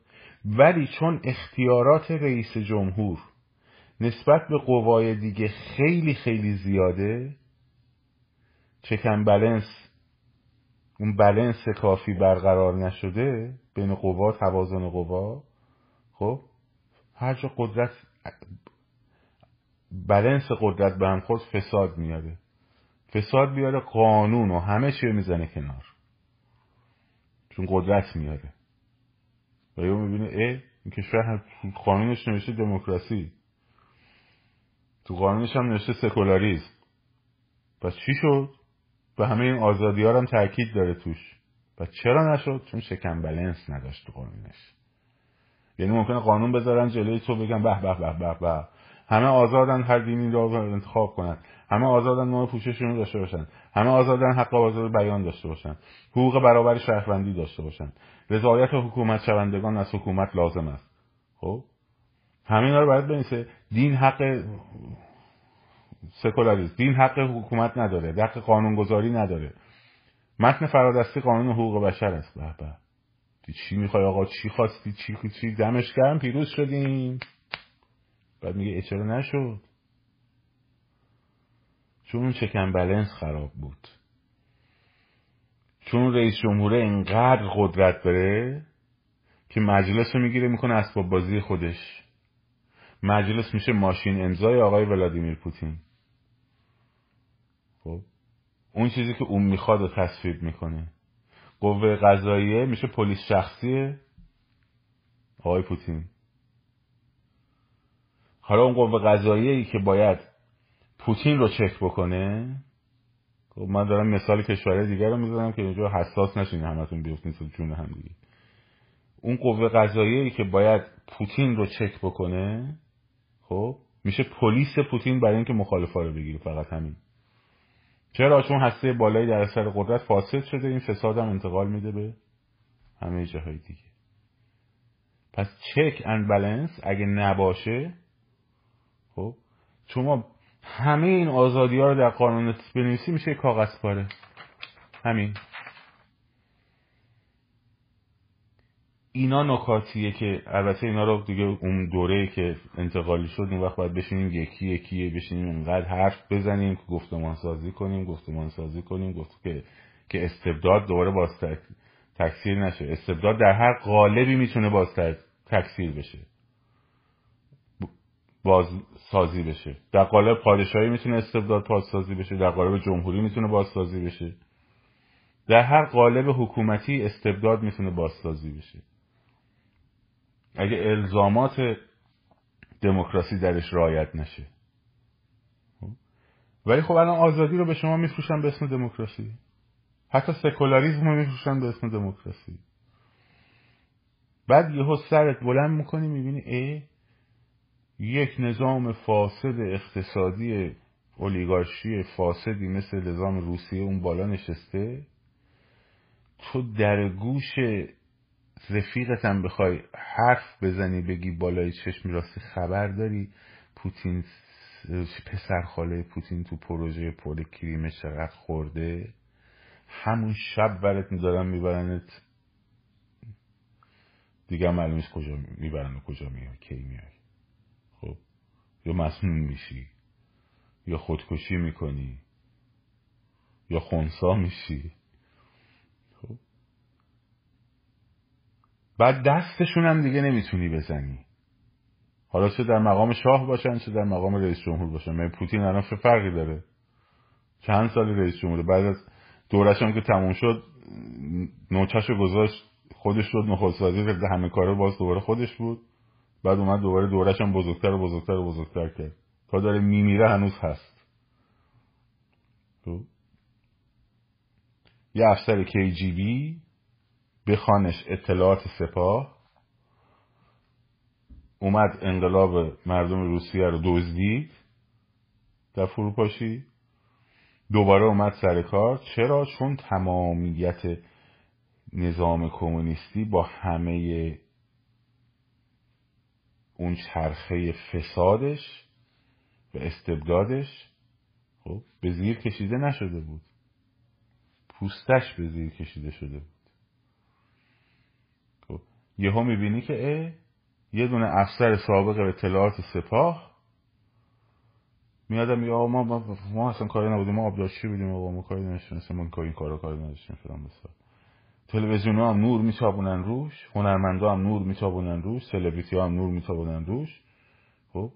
ولی چون اختیارات رئیس جمهور نسبت به قوای دیگه خیلی خیلی زیاده چکن بلنس اون بلنس کافی برقرار نشده بین قوا توازن قوا خب؟ هر جا قدرت بلنس قدرت به هم خود فساد میاره. فساد بیاره قانون و همه چی می‌زنه کنار. چون قدرت میاره. و یه می‌بینه اه این کشور قانونش نوشته دموکراسی. تو قانونش هم نوشته سکولاریزم پس چی شد؟ و همه این آزادی ها هم تاکید داره توش. و چرا نشد؟ چون شکم بلنس نداشت تو قانونش. یعنی ممکنه قانون بذارن جلوی تو بگن به به به به به. همه آزادن هر دینی رو انتخاب کنن. همه آزادن نوع پوششون رو داشته باشن. همه آزادن حق آزاد بیان داشته باشن. حقوق برابر شهروندی داشته باشن. رضایت حکومت شوندگان از حکومت لازم است. خب؟ همه اینا رو باید بنویسه. دین حق سکولاریسم دین حق حکومت نداره. حق قانونگذاری نداره. متن فرادستی قانون حقوق بشر است. به به. چی می‌خوای آقا؟ چی خواستی؟ چی چی؟ دمش گرم. پیروز شدیم. بعد میگه چرا نشد؟ چون اون چکن بلنس خراب بود. چون رئیس جمهوره اینقدر قدرت داره که مجلس رو می‌گیره می‌کنه اسباب بازی خودش. مجلس میشه ماشین امضای آقای ولادیمیر پوتین. خب؟ اون چیزی که اون می‌خواد رو تصویب می‌کنه. قوه قضاییه میشه پلیس شخصی آقای پوتین. حالا اون قوه قضاییه که باید پوتین رو چک بکنه خب من دارم مثال کشورهای دیگر رو می‌زنم که اینجا حساس نشین همتون بیفتین تو جون هم دیگه. اون قوه قضاییه که باید پوتین رو چک بکنه خب میشه پلیس پوتین برای اینکه مخالفا رو بگیره فقط همین. چرا؟ چون هسته بالایی در اثر قدرت فاسد شده این فساد هم انتقال میده به همه جاهای دیگه. پس چک اند بلنس اگه نباشه خب شما همه این آزادی ها رو در قانون بنویسی میشه کاغذ پاره. همین. اینا نکاتیه که البته اینا رو دیگه اون دوره که انتقالی شد اون وقت باید بشینیم یکی یکی بشینیم انقدر حرف بزنیم که گفتمان سازی کنیم گفتمان سازی کنیم گفت که که استبداد دوباره باز تکثیر نشه. استبداد در هر قالبی می‌تونه باز تکثیر بشه. بازسازی بشه. در قالب پادشاهی می‌تونه استبداد پاسسازی بشه در قالب جمهوری می‌تونه بازسازی بشه. در هر قالب حکومتی استبداد می‌تونه بازسازی بشه. اگه الزامات دموکراسی درش رعایت نشه؟ ولی خب الان آزادی رو به شما میفروشن به اسم دموکراسی. حتی سکولاریزم رو میفروشن به اسم دموکراسی. بعد یهو سرت بلند می‌کنی می‌بینی ای یک نظام فاسد اقتصادی اولیگارشی فاسدی مثل نظام روسیه اون بالا نشسته؟ تو در گوش رفیقت هم بخوای حرف بزنی بگی بالای چشم راستی خبر داری؟ پوتین پسر خاله پوتین تو پروژه پول کریمه چقدر خورده؟ همون شب برات میدارن میبرنت. دیگه معلومش کجا می‌برن و کجا میای کی میای یا مسموم میشی یا خودکشی می‌کنی یا خونسا میشی. خب. بعد دستشون هم دیگه نمی‌تونی بزنی. حالا چه در مقام شاه باشن چه در مقام رئیس جمهور باشن. من پوتین الان چه فرقی داره؟ چند سال رئیس جمهور؟ بعد از دورش هم که تموم شد نوچش رو گذاشت خودش شد نخست وزیر همه کاره باز دوباره خودش بود. بعد اومد دوباره دورش هم بزرگتر و بزرگتر و بزرگتر کرد. تا داره میمیره هنوز هست. خب؟ یه افسر KGB بخوانش اطلاعات سپاه. اومد انقلاب مردم روسیه رو دزدید. در فروپاشی. دوباره اومد سر کار. چرا؟ چون تمامیت نظام کمونیستی با همه اون چرخه فسادش و استبدادش خب به زیر کشیده نشده بود. پوستش به زیر کشیده شده بود. خب یهو می‌بینی که اه یه دونه افسر سابق اطلاعات سپاه میادم آقا ما, ما, ما اصلا کاری نبودیم ما آبداشتی بودیم ما کاری نشونستیم ما کاری کارا کاری نداشتیم فلان بسار تلویزیون هم نور میتابونن روش هنرمندا هم نور میتابونن روش سلبریتی هم نور میتابونن روش. خب؟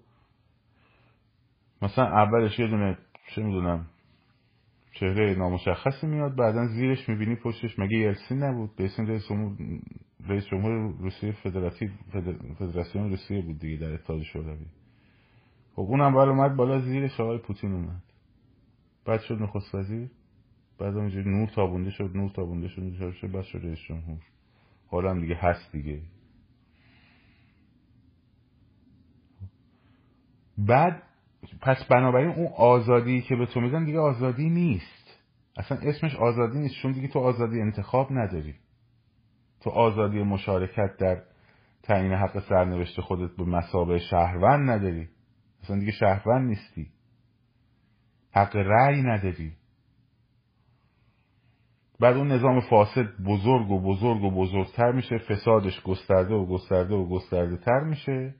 مثلا اولش یه دونه چه می‌دونم چهره نامشخصی میاد بعدا زیرش می‌بینی پشتش. مگه یلسین نبود؟ بیسین رئیس جمهور رئیس جمهور روسیه فدراتیو فدراسیون روسیه بود دیگه در اتحاد شوروی. خب اونم بالا اومد بالا زیرش آقای پوتین اومد. بعد شد نخست وزیر. بعد اونجوری نور تابونده شد نور تابونده شد نور شد بعد شد رئیس جمهور. حالا هم دیگه هست دیگه. بعد پس بنابراین اون آزادی که به تو میدن دیگه آزادی نیست. اصلا اسمش آزادی نیست چون دیگه تو آزادی انتخاب نداری. تو آزادی مشارکت در تعیین حق سرنوشت خودت به مسابه شهروند نداری. اصلا دیگه شهروند نیستی. حق رأی نداری. بعد اون نظام فاسد بزرگ و بزرگ و بزرگتر میشه فسادش گسترده و گسترده و گسترده تر میشه.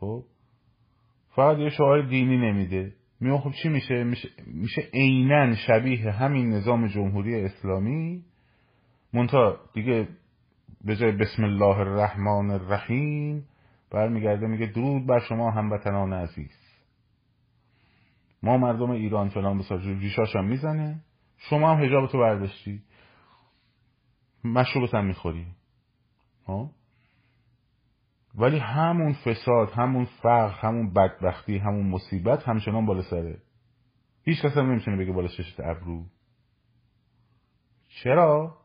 خب؟ فقط یه شعار دینی نمیده. میگه خب چی میشه؟ میشه عینا شبیه همین نظام جمهوری اسلامی. مونتا دیگه به جای بسم الله الرحمن الرحیم برمیگرده میگه درود بر شما هموطنان عزیز. ما مردم ایران فلان بسار ریشاش هم می‌زنه. شما هم هجابتو برداشتی. مشروبت هم می‌خوری. ها؟ ولی همون فساد همون فقر همون بدبختی همون مصیبت همچنان بالا سره. هیچ کس هم نمی‌تونه بگه بالا ششت ابرو. چرا؟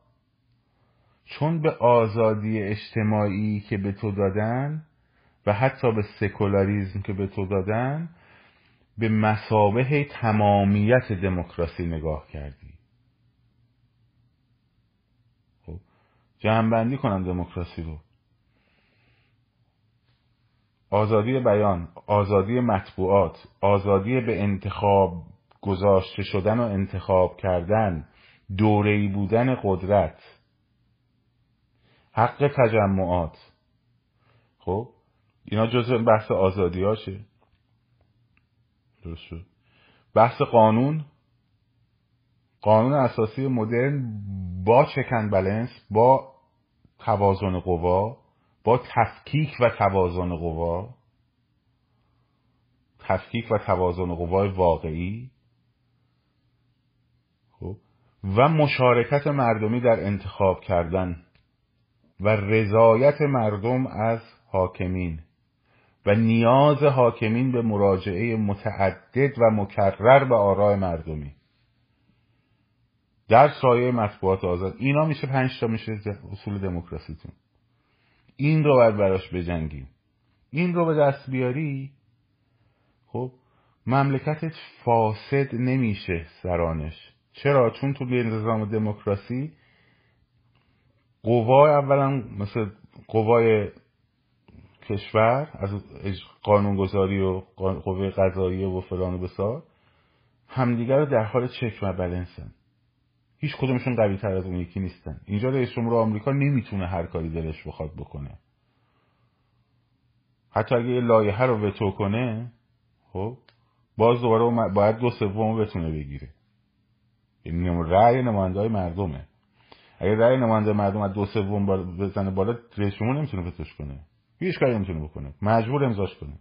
چون به آزادی اجتماعی که به تو دادن و حتی به سکولاریزم که به تو دادن به مسابه تمامیت دموکراسی نگاه کردی خب جمعبندی کنم دموکراسی رو. آزادی بیان آزادی مطبوعات آزادی به انتخاب گذاشته شدن و انتخاب کردن دوره‌ای بودن قدرت حق تجمعات. خب اینا جزء بحث آزادی هاشه درست شد. بحث قانون؟ قانون اساسی مدرن با چکن بلنس با توازن قوا با تفکیک و توازن قوا. تفکیک و توازن قوای واقعی. خب. و مشارکت مردمی در انتخاب کردن و رضایت مردم از حاکمین. و نیاز حاکمین به مراجعه متعدد و مکرر به آراء مردمی. در سایه مطبوعات آزاد. اینا میشه پنج تا میشه اصول دموکراسیتون. این رو باید براش بجنگیم. این رو به دست بیاری خب مملکتت فاسد نمیشه سرانش. چرا؟ چون تو به نظام دموکراسی قوا اولا مثل قوای کشور از قانونگذاری و قوه قضاییه و فلان و بسار همدیگر رو در حال چک و بلنسن. هیچ کدومشون قوی تر از اون یکی نیستن. اینجا رئیس جمهور آمریکا نمی‌تونه هر کاری دلش بخواد بکنه. حتی اگه یه لایحه رو وتو کنه خب باز دوباره باید دو سوم بتونه بگیره. یعنی رأی نماینده های مردمه. اگه رأی نماینده مردم از دو سوم بزنه بالا رئیس جمهور نمی‌تونه وتوش کنه. هیچ کاری نمی‌تونه بکنه. مجبور امضاش کنه.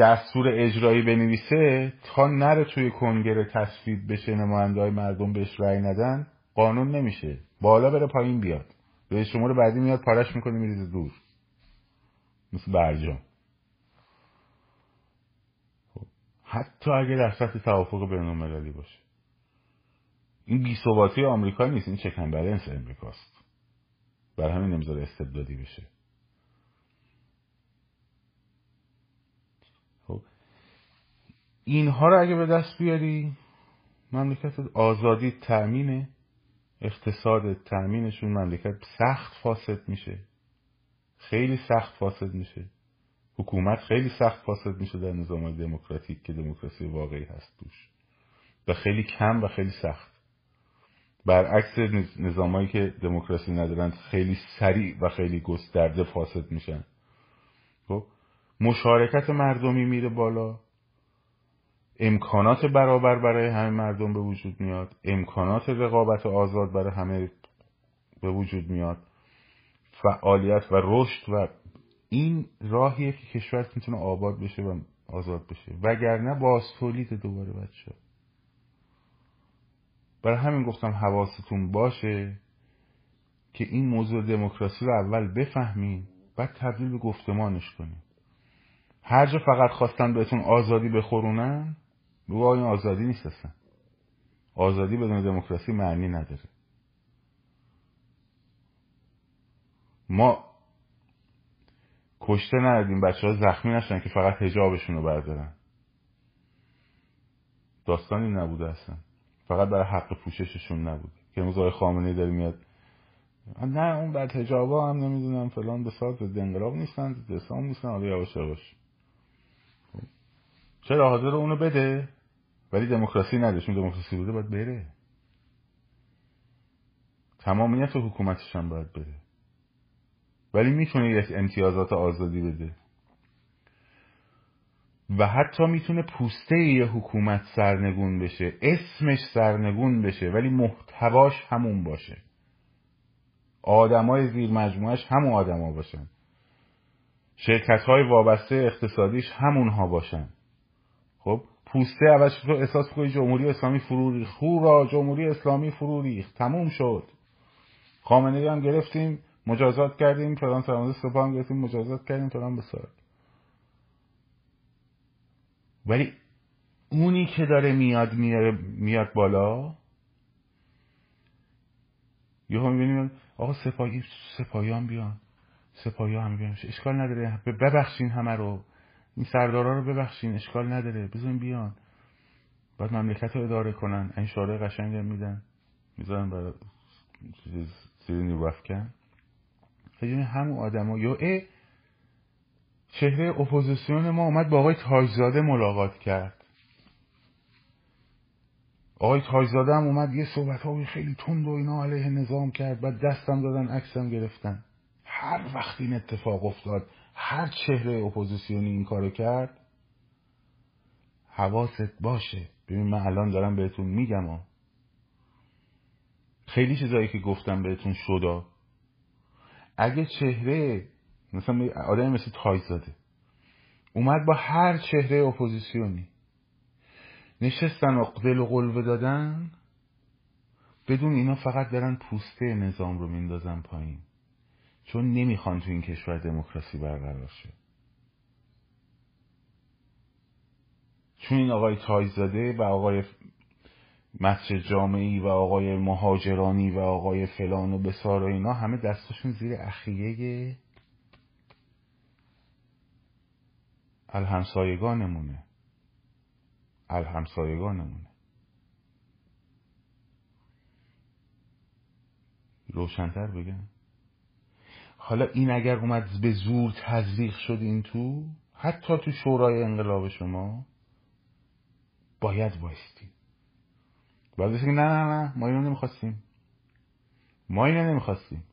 دستور اجرایی بنویسه تا نره توی کنگره تصویب بشه نماینده های مردم بهش رأی ندن قانون نمیشه. بالا بره پایین بیاد. رئیس جمهور بعدی میاد پارش می‌کنه میریزه دور. مثل برجام. خب، حتی اگه در سطح توافق بین المللی باشه. این بیثباتی آمریکا نیست این چکن بلنس امریکاست. برای همین نمی‌ذاره استبدادی بشه خب اینها رو اگه به دست بیاری مملکت آزادی تأمینه اقتصاد تأمینشون مملکت سخت فاسد میشه. خیلی سخت فاسد میشه. حکومت خیلی سخت فاسد میشه در نظام دموکراتیک که دموکراسی واقعی هست توش. و خیلی کم و خیلی سخت. برعکس نظامایی که دموکراسی ندارن خیلی سریع و خیلی گسترده فاسد میشن. خب مشارکت مردمی میره بالا. امکانات برابر برای همه مردم به وجود میاد. امکانات رقابت آزاد برای همه به وجود میاد. فعالیت و رشد و این راهیه که کشور می‌تونه آباد بشه و آزاد بشه. وگرنه باز تولید دوباره بچه برای همین گفتم حواستون باشه که این موضوع دموکراسی رو اول بفهمین بعد تبدیل به گفتمانش کنیم هر جا فقط خواستن بهتون آزادی بخورونن بگو این آزادی نیست اصلا. آزادی بدون دموکراسی معنی نداره. ما کشته ندادیم بچه ها زخمی نشن که فقط هجابشون رو بردارن. داستانی نبوده اصلا. فقط برای حق پوشششون نبود. که امروز آقای خامنه داری میاد. نه اون بعد هجابا هم نمی‌دونم فلان به ساز دنگراب نیستن دسام نیستن حالا یواش یواش. چرا حاضر اونو بده؟ ولی دموکراسی نداشت. چون دموکراسی بوده باید بره. تمامیت حکومتش هم باید بره. ولی می‌تونه یک امتیازات آزادی بده. و حتی می‌تونه پوسته یه حکومت سرنگون بشه. اسمش سرنگون بشه. ولی محتواش همون باشه. آدمای زیر مجموعش همون آدما باشن. شرکت های وابسته اقتصادیش همونها باشن. پوسته عوض تو احساس کنی جمهوری اسلامی فرو ریخت. جمهوری اسلامی فرو ریخت. تموم شد. خامنه هم گرفتیم مجازات کردیم فلان سرمانده سپاه هم گرفتیم مجازات کردیم فلان بسار ولی اونی که داره میاد میاد بالا یه هم می‌بینیم آقا سپاهی سپاهیان بیان سپاهی هم بیان. اشکال نداره. ببخشین همه رو. این سردارا رو ببخشین اشکال نداره. بزن بیان. باید مملکت رو اداره کنن. این شاره قشنگ میدن. می‌ذارن برای زیر نیرو افکن. فکر همون آدم ها یا ای چهره اپوزیسیون ما اومد با آقای تاجزاده ملاقات کرد. آقای تاجزاده هم اومد یه صحبت های خیلی تند و اینا علیه نظام کرد. بعد دستم دادن عکسم گرفتن. هر وقت این اتفاق افتاد هر چهره اپوزیسیونی این کارو کرد حواست باشه. ببین من الان دارم بهتون میگم ها. خیلی چیزایی که گفتم بهتون شدا اگه چهره مثلا آدم مثل تایزاده اومد با هر چهره اپوزیسیونی نشستن و دل و قلوه دادن بدون اینا فقط دارن پوسته نظام رو میندازن پایین. چون نمی‌خوان تو این کشور دموکراسی برقرار شه. چون این آقای تایزاده و آقای مسجد جامعی و آقای مهاجرانی و آقای فلان و بسار و اینا همه دستشون زیر اخیه الهمسایگانمونه. الهمسایگانمونه. روشنتر بگم؟ حالا این اگر اومد به زور تزریق شد این تو حتی تو شورای انقلاب شما باید بایستی. باید که نه نه نه ما اینو نمی‌خواستیم. ما اینو نمی‌خواستیم.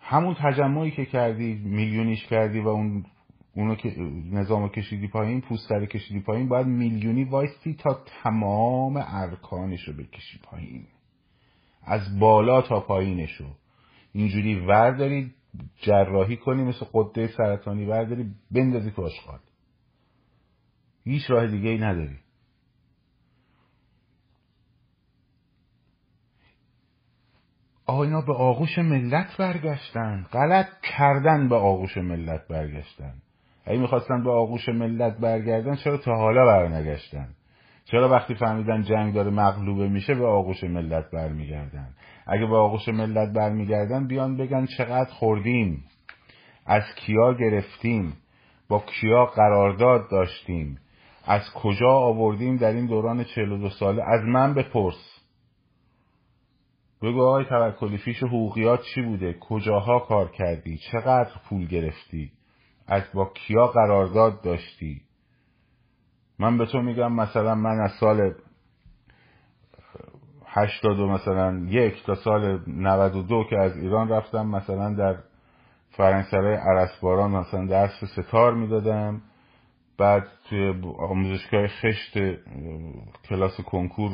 همون تجمعی که کردی میلیونیش کردی و اون اونو که نظام کشیدی پایین پوستر کشیدی پایین باید میلیونی وایستی تا تمام ارکانش رو بکشی پایین. از بالا تا پایینش رو اینجوری وردارید جراحی کنی مثل قده سرطانی برداری بندازی تو آشغال. هیچ راه دیگه ای نداری. اینا به آغوش ملت برگشتن. غلط کردن به آغوش ملت برگشتن. اگه می‌خواستن به آغوش ملت برگردن چرا تا حالا برنگشتن؟ چرا وقتی فهمیدن جنگ داره مغلوبه میشه به آغوش ملت برمیگردن؟ اگه به آغوش ملت برمیگردن بیان بگن چقدر خوردیم از کیا گرفتیم با کیا قرارداد داشتیم از کجا آوردیم در این دوران 42 ساله؟ از من بپرس. بگو آقای توکلی فیش حقوقیات چی بوده؟ کجاها کار کردی؟ چقدر پول گرفتی؟ از با کیا قرارداد داشتی؟ من به تو میگم مثلا من از سال هشتاد و مثلا یک تا سال 92 که از ایران رفتم مثلا در فرنگسرای عرسباران مثلا درس ستار می‌دادم. بعد توی آموزشگاه خشت کلاس کنکور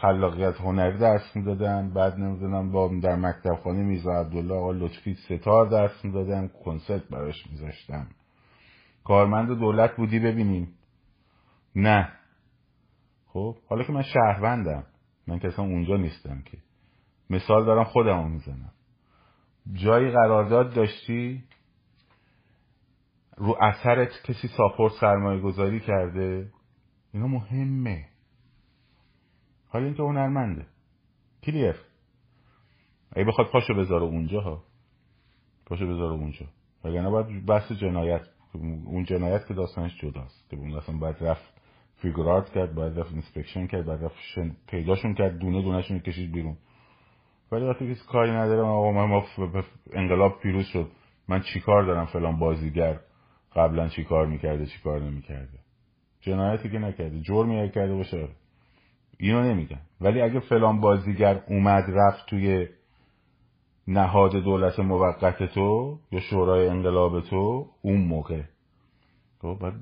خلاقیت هنری درس می‌دادم. بعد نمی‌دونم با در مکتب خانه میزا عبدالله آقا لطفی ستار درس می‌دادم کنسرت براش میذاشتم. کارمند دولت بودی ببینیم. نه. خب حالا که من شهروندم. من که اصلا اونجا نیستم که. مثال دارم خودم می‌زنم. جایی قرارداد داشتی؟ رو اثرت کسی support سرمایه گذاری کرده؟ اینا مهمه. حالا اینکه هنرمنده. clear. اگه بخواد پاشو بذاره اونجا ها. پاشو بذاره اونجا. وگرنه باید بحث جنایت اون جنایت که داستانش جداست که اون اصلا باید رفت figure out کرد باید رفت inspection کرد باید رفت پیداشون کرد دونه دونهشون کشید بیرون. ولی وقتی کسی کاری نداره آقا ما انقلاب پیروز شد. من چیکار دارم؟ فلان بازیگر قبلا چیکار می‌کرده چیکار نمی‌کرده؟ جنایتی که نکرده. جرمی اگه کرده باشه. اینو نمیگن. ولی اگه فلان بازیگر اومد رفت توی نهاد دولت موقت تو یا شورای انقلاب تو اون موقع. خب بعد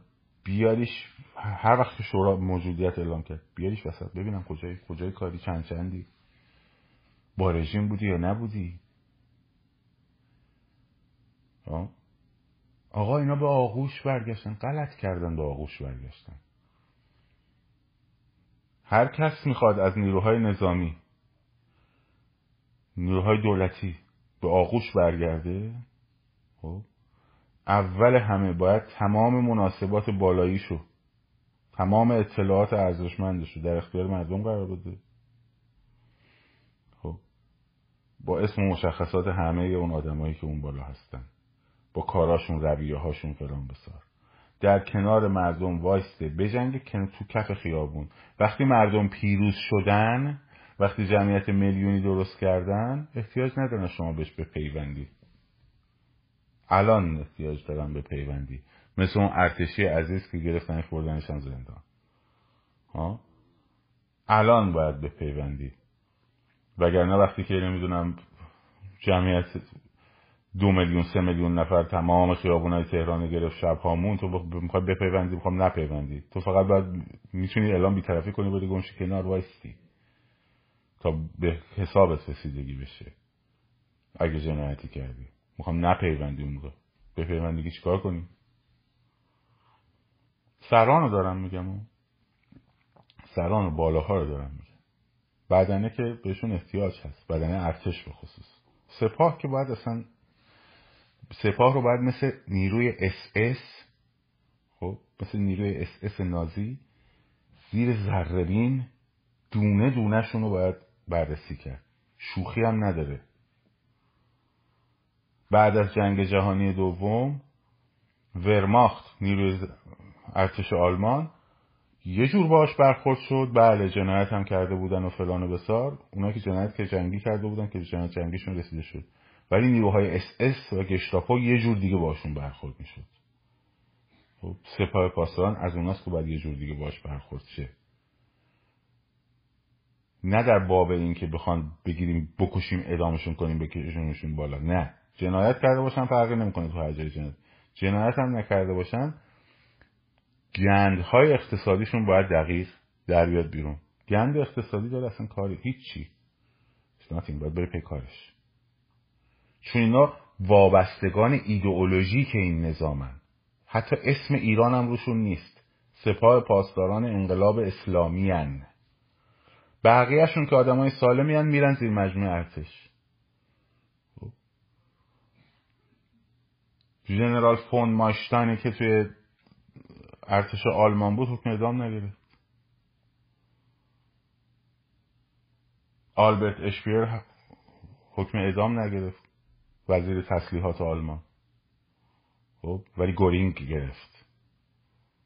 بیاریش هر وقت شورا موجودیت اعلام کرد بیاریش وسط ببینم کجای کجای کاری چند چندی. با رژیم بودی یا نبودی؟ آقا اینا به آغوش برگشتن غلط کردن به آغوش برگشتن. هر کس می‌خواد از نیروهای نظامی نیروهای دولتی به آغوش برگرده خب؟ اول همه باید تمام مناسبات بالاییشو تمام اطلاعات ارزشمندشو در اختیار مردم قرار بده. خب با اسم و مشخصات همه اون آدمایی که اون بالا هستن با کاراشون رویه هاشون فلان بسار. در کنار مردم وایسته بجنگه که تو کف خیابون. وقتی مردم پیروز شدن وقتی جمعیت میلیونی درست کردن احتیاج ندارن شما بهش به پیوندی الان احتیاج دارن به پیوندی. مثل اون ارتشی عزیز که گرفتن خوردنش هم زندان. ها؟ الان باید به پیوندی. وگرنه وقتی که نمی‌دونم جمعیت دو میلیون سه میلیون نفر تمام خیابونای تهران گرفت شب هامون تو می‌خوای بپیوندی می‌خوام نپیوندی. تو فقط باید می‌تونی اعلام بیطرفی کنی بری گمشی کنار وایستی. تا به حسابت رسیدگی بشه. اگه جنایتی کردی. می‌خوام نپیوندی اون موقع بپیوندی چیکار کنی سرانو دارم میگم سران و بالاها رو دارم میگم. بدنه که بهشون احتیاج هست. بدنه ارتش به خصوص. سپاه که باید اصلا سپاه رو باید مثل نیروی اس اس خب مثل نیروی اس اس نازی زیر ذره‌بین دونه دونهشون رو باید بررسی کرد. شوخی هم نداره. بعد از جنگ جهانی دوم ورماخت نیروی ارتش آلمان یه جور باش برخورد شد. بله جنایت هم کرده بودن و فلان و بسار. اونا که جنایت که جنگی کرده بودن که جنایت جنگیشون رسیدگی شد. ولی نیروهای اس اس و گشتاپو یه جور دیگه باشون برخورد می‌شد. خب سپاه پاسداران از اوناست که باید یه جور دیگه باش برخورد شه. نه در باب این که بخوان بگیریم بکشیم اعدامشون کنیم بکشیمشون بالا. نه. جنایت کرده باشن فرقی نمی‌کنه تو هر جای جنایت. جنایت هم نکرده باشن گندهای اقتصادیشون باید دقیق در بیاد بیرون. گند اقتصادی داره اصلا کاری هیچی. Nothing باید بره پی کارش. چون اینا وابستگان ایدئولوژیک این نظامن. حتی اسم ایران هم روشون نیست. سپاه پاسداران انقلاب اسلامی هن. بقیهشون که آدمای سالمی هن میرن زیر مجموعه ارتش. ژنرال فون مانشتاینی که توی ارتش آلمان بود حکم اعدام نگرفت آلبرت اشپیر حکم اعدام نگرفت. وزیر تسلیحات آلمان. خب ولی گورینگ گرفت.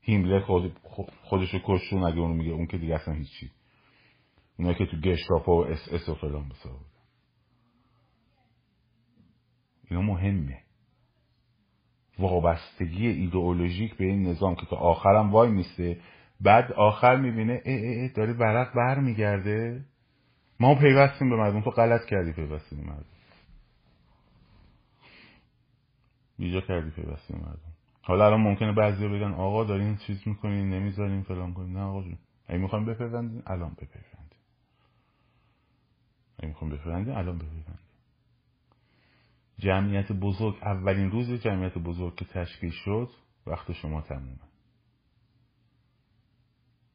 هیملر خود خودشو کشتون اگه اونو میگه؟ اون که دیگه اصلا هیچی. اونایی که تو گشتاپو و اس اس و فلان بسا اینا مهمه. وابستگی ایدئولوژیک به این نظام که تا آخرم وای میسته بعد آخر می‌بینه ای ای ای داره ورق بر میگرده ما پیوستیم به مردم. تو غلط کردی پیوستیم به مردم. بیجا کردی پیوستیم به مردم. حالا الان ممکنه بعضی بگن آقا دارین چیز می‌کنین نمی‌ذارین فلان کنین. نه آقا جون. اگه می‌خوایم بپیوندین الان بپیوندین. اگه می‌خوایم بپیوندین الان بپیوندین. جمعیت بزرگ اولین روز جمعیت بزرگ که تشکیل شد وقت شما تمومه.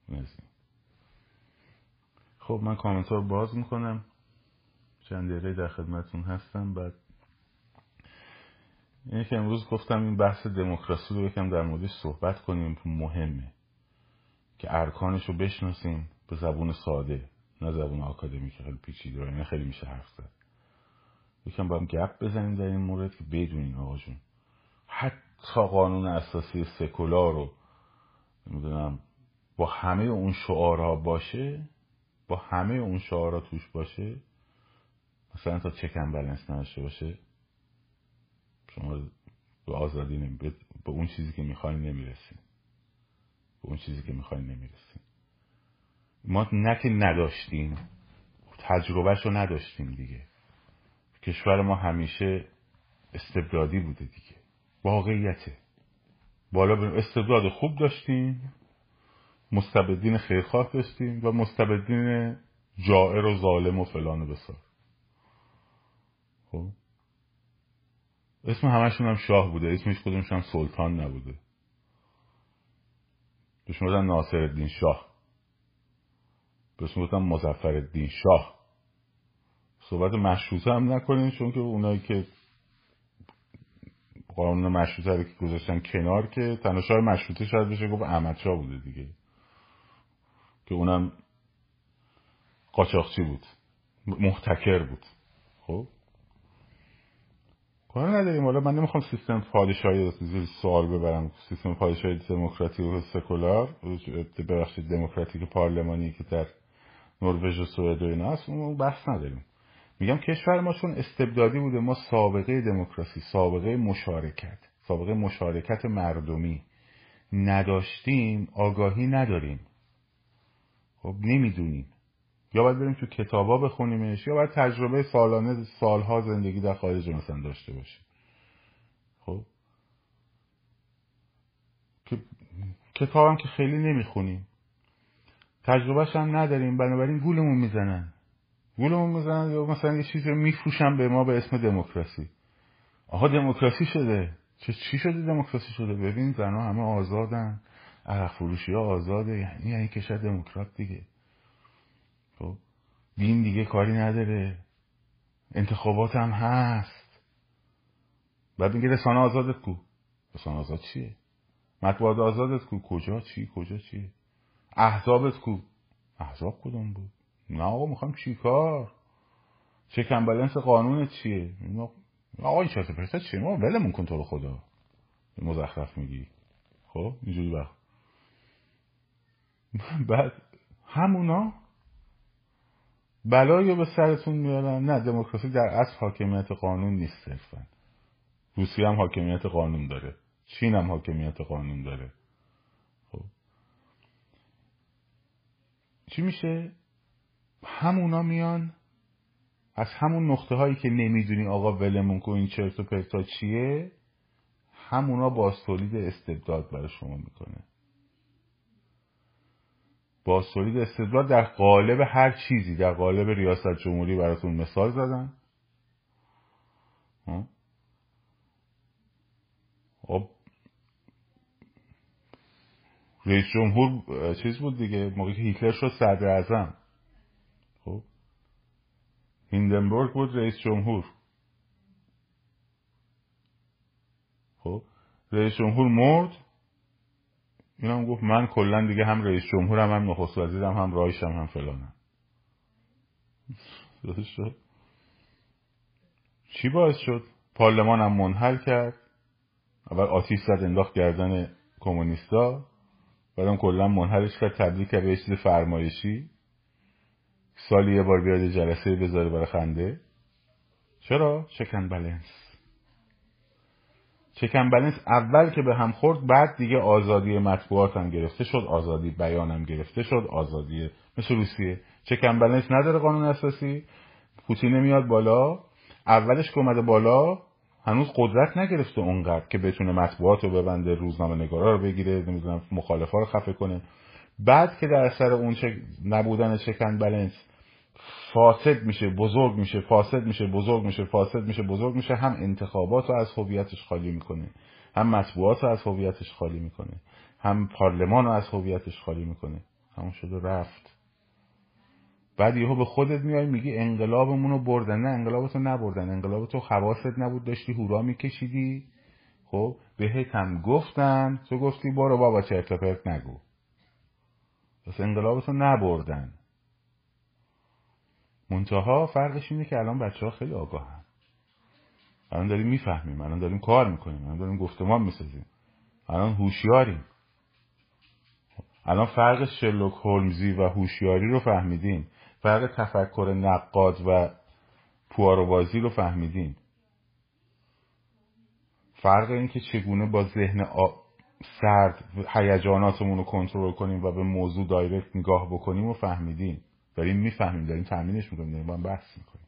نزدیم خب من کامنت رو باز می‌کنم. چند دقیقه در خدمتون هستم. بعد اینه که امروز گفتم این بحث دموکراسی رو یکم در موردش صحبت کنیم. مهمه که ارکانش رو بشناسیم. به زبون ساده نه زبون آکادمیک. خیلی پیچیده و اینه خیلی میشه حرف زد. یکم با هم گپ بزنیم در این مورد که بدونین آقا جون حتی قانون اساسی سکولار رو نمی‌دونم با همه اون شعارها باشه با همه اون شعارها توش باشه مثلا تا چکن بلنس نداشته باشه شما به آزادی نمی به اون چیزی که می‌خواین نمی‌رسیم به اون چیزی که می‌خواین نمی‌رسیم ما نه نداشتیم تجربهش رو نداشتیم دیگه. کشور ما همیشه استبدادی بوده دیگه. واقعیته. بالا به استبداد خوب داشتیم مستبدین خیرخواه داشتیم و مستبدین جائر و ظالم و فلان و بسار. خب؟ اسم همشون هم شاه بوده اسمش کدومش هم سلطان نبوده. بهش می‌گفتن ناصر الدین شاه. بهش می‌گفتن مزفر الدین شاه. صحبت مشروطه هم نکنین چون که اونایی که قانون مشروطه رو که گذاشتن کنار که تنها شاه مشروطه شاید بشه گفت احمد بوده دیگه. که اونم قاچاقچی بود محتکر بود. خب؟ کار نداریم. حالا من نمی‌خوام سیستم پادشاهی زیر سوال ببرم. سیستم پادشاهی دموکراتیک و سکولار ببخشید دموکراتیک پارلمانی که در نروژ و سوئد و اینا هست اون بحث نداریم. میگم کشور ما چون استبدادی بوده ما سابقه دموکراسی سابقه مشارکت سابقه مشارکت مردمی نداشتیم آگاهی نداریم. خب نمی‌دونیم. یا باید بریم تو کتابا بخونیمش یا باید تجربه سالانه سالها زندگی در خارج مثلا داشته باشیم. خب؟ کتابم که خیلی نمی‌خونیم. تجربهش هم نداریم بنابراین گولمون می‌زنن. گولمون می‌زنن یا مثلا یه چیزی رو میفروشن به ما به اسم دموکراسی. آها دموکراسی شده. چه چی شده دموکراسی شده؟ ببین زنها همه آزادن. عرق فروشی ها آزاده. یعنی یعنی کشور دموکرات دیگه. خب؟ دین دیگه کاری نداره. انتخابات هم هست. بعد میگه رسانه آزادت کو؟ رسانه آزاد چیه؟ مطبوعات آزادت کو؟ کجا؟ چی؟ کجا چیه؟ احزابت کو؟ احزاب کدوم بود؟ نه آقا می‌خوام چی کار چه بلنس قانون چیه؟ آقا این چه پرسه چیه؟ ما ولمون کن تو رو خدا. مزخرف میگی. خب اینجوری وقت بعد همونا بلایی به سرتون میارن. نه دموکراسی در اصل حاکمیت قانون نیست صرفا. روسیه هم حاکمیت قانون داره. چین هم حاکمیت قانون داره. خب. چی میشه؟ همونا میان. از همون نقطه هایی که نمی‌دونی آقا ولمون کن این چرت و پرتا چیه همونا باز تولید استبداد برای شما می‌کنه. با تولید استبداد در قالب هر چیزی در قالب ریاست جمهوری براتون مثال زدن خب. رئیس جمهور چیز بود دیگه موقعی که هیتلر شد صدر اعظم. هیندنبورگ بود رئیس جمهور. خب رئیس جمهور مرد. این هم گفت من کلا دیگه هم رئیس جمهورم هم نخست وزیرم هم رایشم هم فلانم. شد. چی باعث شد؟ پارلمان هم منحل کرد. اول آتیش زد انداخت گردن کمونیستا. بعدم کلا منحلش کرد تبدیل کرد به چیز فرمایشی. سالی یه بار بیاد جلسه بذاره برای خنده. چرا؟ چکن بلنس چکن بلنس اول که به هم خورد بعد دیگه آزادی مطبوعات هم گرفته شد آزادی بیان هم گرفته شد آزادی مثل روسیه. چکن بلنس نداره قانون اساسی. پوتین میاد بالا. اولش که اومده بالا هنوز قدرت نگرفته اونقدر که بتونه مطبوعات رو ببنده روزنامه نگارا رو بگیره نمی‌دونم مخالفا رو خفه کنه. بعد که در سر اون چه نبودن چکن بلنس فاسد میشه بزرگ میشه فاسد میشه بزرگ میشه فاسد میشه بزرگ میشه هم انتخابات رو از هویتش خالی می‌کنه هم مطبوعات رو از هویتش خالی می‌کنه هم پارلمان رو از هویتش خالی می‌کنه. همون شد و رفت. بعد یهو به خودت میای میگی انقلابمون رو بردن. نه انقلابتو نبردن. انقلابتو حواست نبود داشتی هورا میکشیدی. خب بهت هم گفتن. تو گفتی برو بابا چرت پرت نگو. پس انقلابتو نبردن. منتها فرقش اینه که الان بچه ها خیلی آگاهن. الان داریم می‌فهمیم الان داریم کار می‌کنیم الان داریم گفتمان می‌سازیم. الان هوشیاریم. الان فرق شلوک هولمزی و هوشیاری رو فهمیدیم فرق تفکر نقاد و پواروبازی رو فهمیدیم فرق این که چگونه با ذهن سرد هیجاناتمون رو کنترل کنیم و به موضوع دایرکت نگاه بکنیم و فهمیدیم. داریم می‌فهمیم داریم تامینش می‌کنیم داریم با هم بحث می‌کنیم.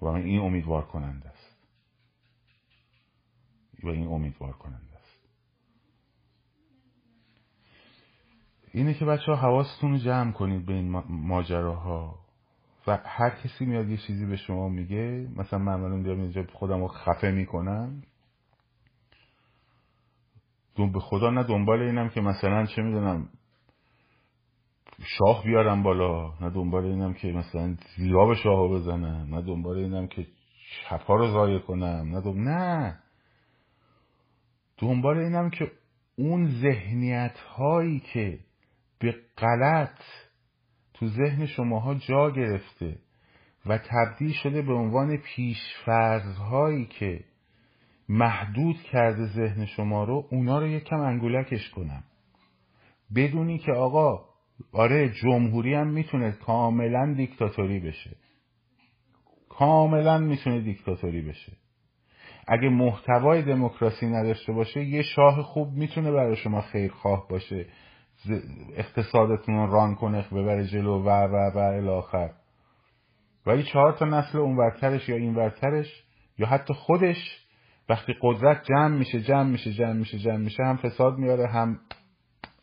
و این امیدوار کننده است. و این امیدوار کننده است. اینه که بچه ها حواستون رو جمع کنید به این ماجراها. و هر کسی میاد یه چیزی به شما میگه مثلا من الان دارم اینجا خودم رو خفه می‌کنم. به خدا نه دنبال اینم که مثلا چه می‌دونم شاه بیارم بالا نه دنبال اینم که مثلا زیراب شاه بزنم نه دنبال اینم که چپا رو ضایع کنم نه دنبال... نه. دنبال اینم که اون ذهنیت هایی که به غلط تو ذهن شماها جا گرفته و تبدیل شده به عنوان پیشفرض هایی که محدود کرده ذهن شما رو اونا رو یکم انگولکش کنم. بدونی که آقا آره جمهوری هم می‌تونه کاملا دیکتاتوری بشه. کاملا می‌تونه دیکتاتوری بشه. اگه محتوای دموکراسی نداشته باشه یه شاه خوب می‌تونه برای شما خیرخواه باشه. اقتصادتون ران کنه ببره جلو و و و الاخر ولی چهار تا نسل اونورترش یا اینورترش یا حتی خودش وقتی قدرت جمع میشه جمع میشه جمع میشه جمع میشه هم فساد میاره هم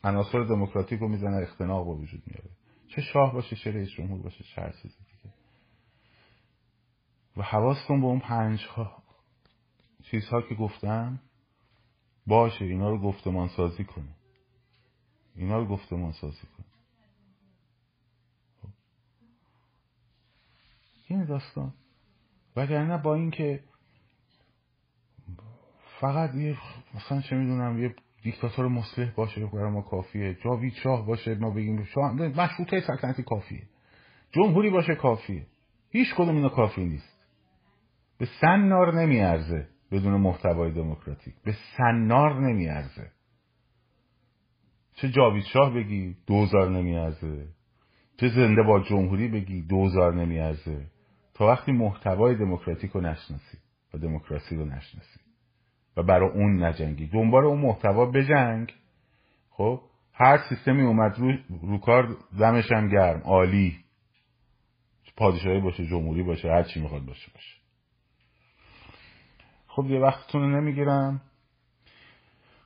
عناصر دموکراتیک رو می‌زنه اختناق به وجود میاره. چه شاه باشه چه رئیس جمهور باشه چه هر چیزی دیگه. و حواستون به اون پنج ها چیزها که گفتم باشه اینا رو گفتمان سازی کنه اینا رو گفتمان سازی کنه خب. این داستان. وگرنه با اینکه فقط یه مثلا چه می‌دونم یه دیکتاتور مسلح باشه برای ما کافیه. جاوید شاه باشه ما بگیم شاه. مشروطه سلطنتی کافیه. جمهوری باشه کافیه. هیچ کدوم اینا کافی نیست. به سنار نمیارزه بدون محتوای دموکراتیک. به سنار نمیارزه. چه جاوید شاه بگی دوزار نمیارزه. چه زنده با جمهوری بگی دوزار نمیارزه. تا وقتی محتوای دموکراتیک رو نشناسی و دموکراسی رو نشناسی. و برای اون نجنگی. دنبال اون محتوا بجنگ. خب هر سیستمی اومد رو, رو کار دمش هم گرم عالی. پادشاهی باشه جمهوری باشه هر چی می‌خواد باشه باشه. خب یه وقتتون رو نمی‌گیرم.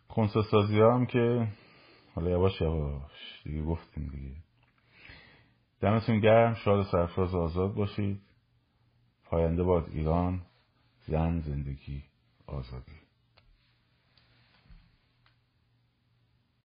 کنسوسازی هم که حالا یواش یواش دیگه گفتیم دیگه. دمتون گرم شاد سرفراز آزاد باشید. پاینده باد ایران زن زندگی آزادی.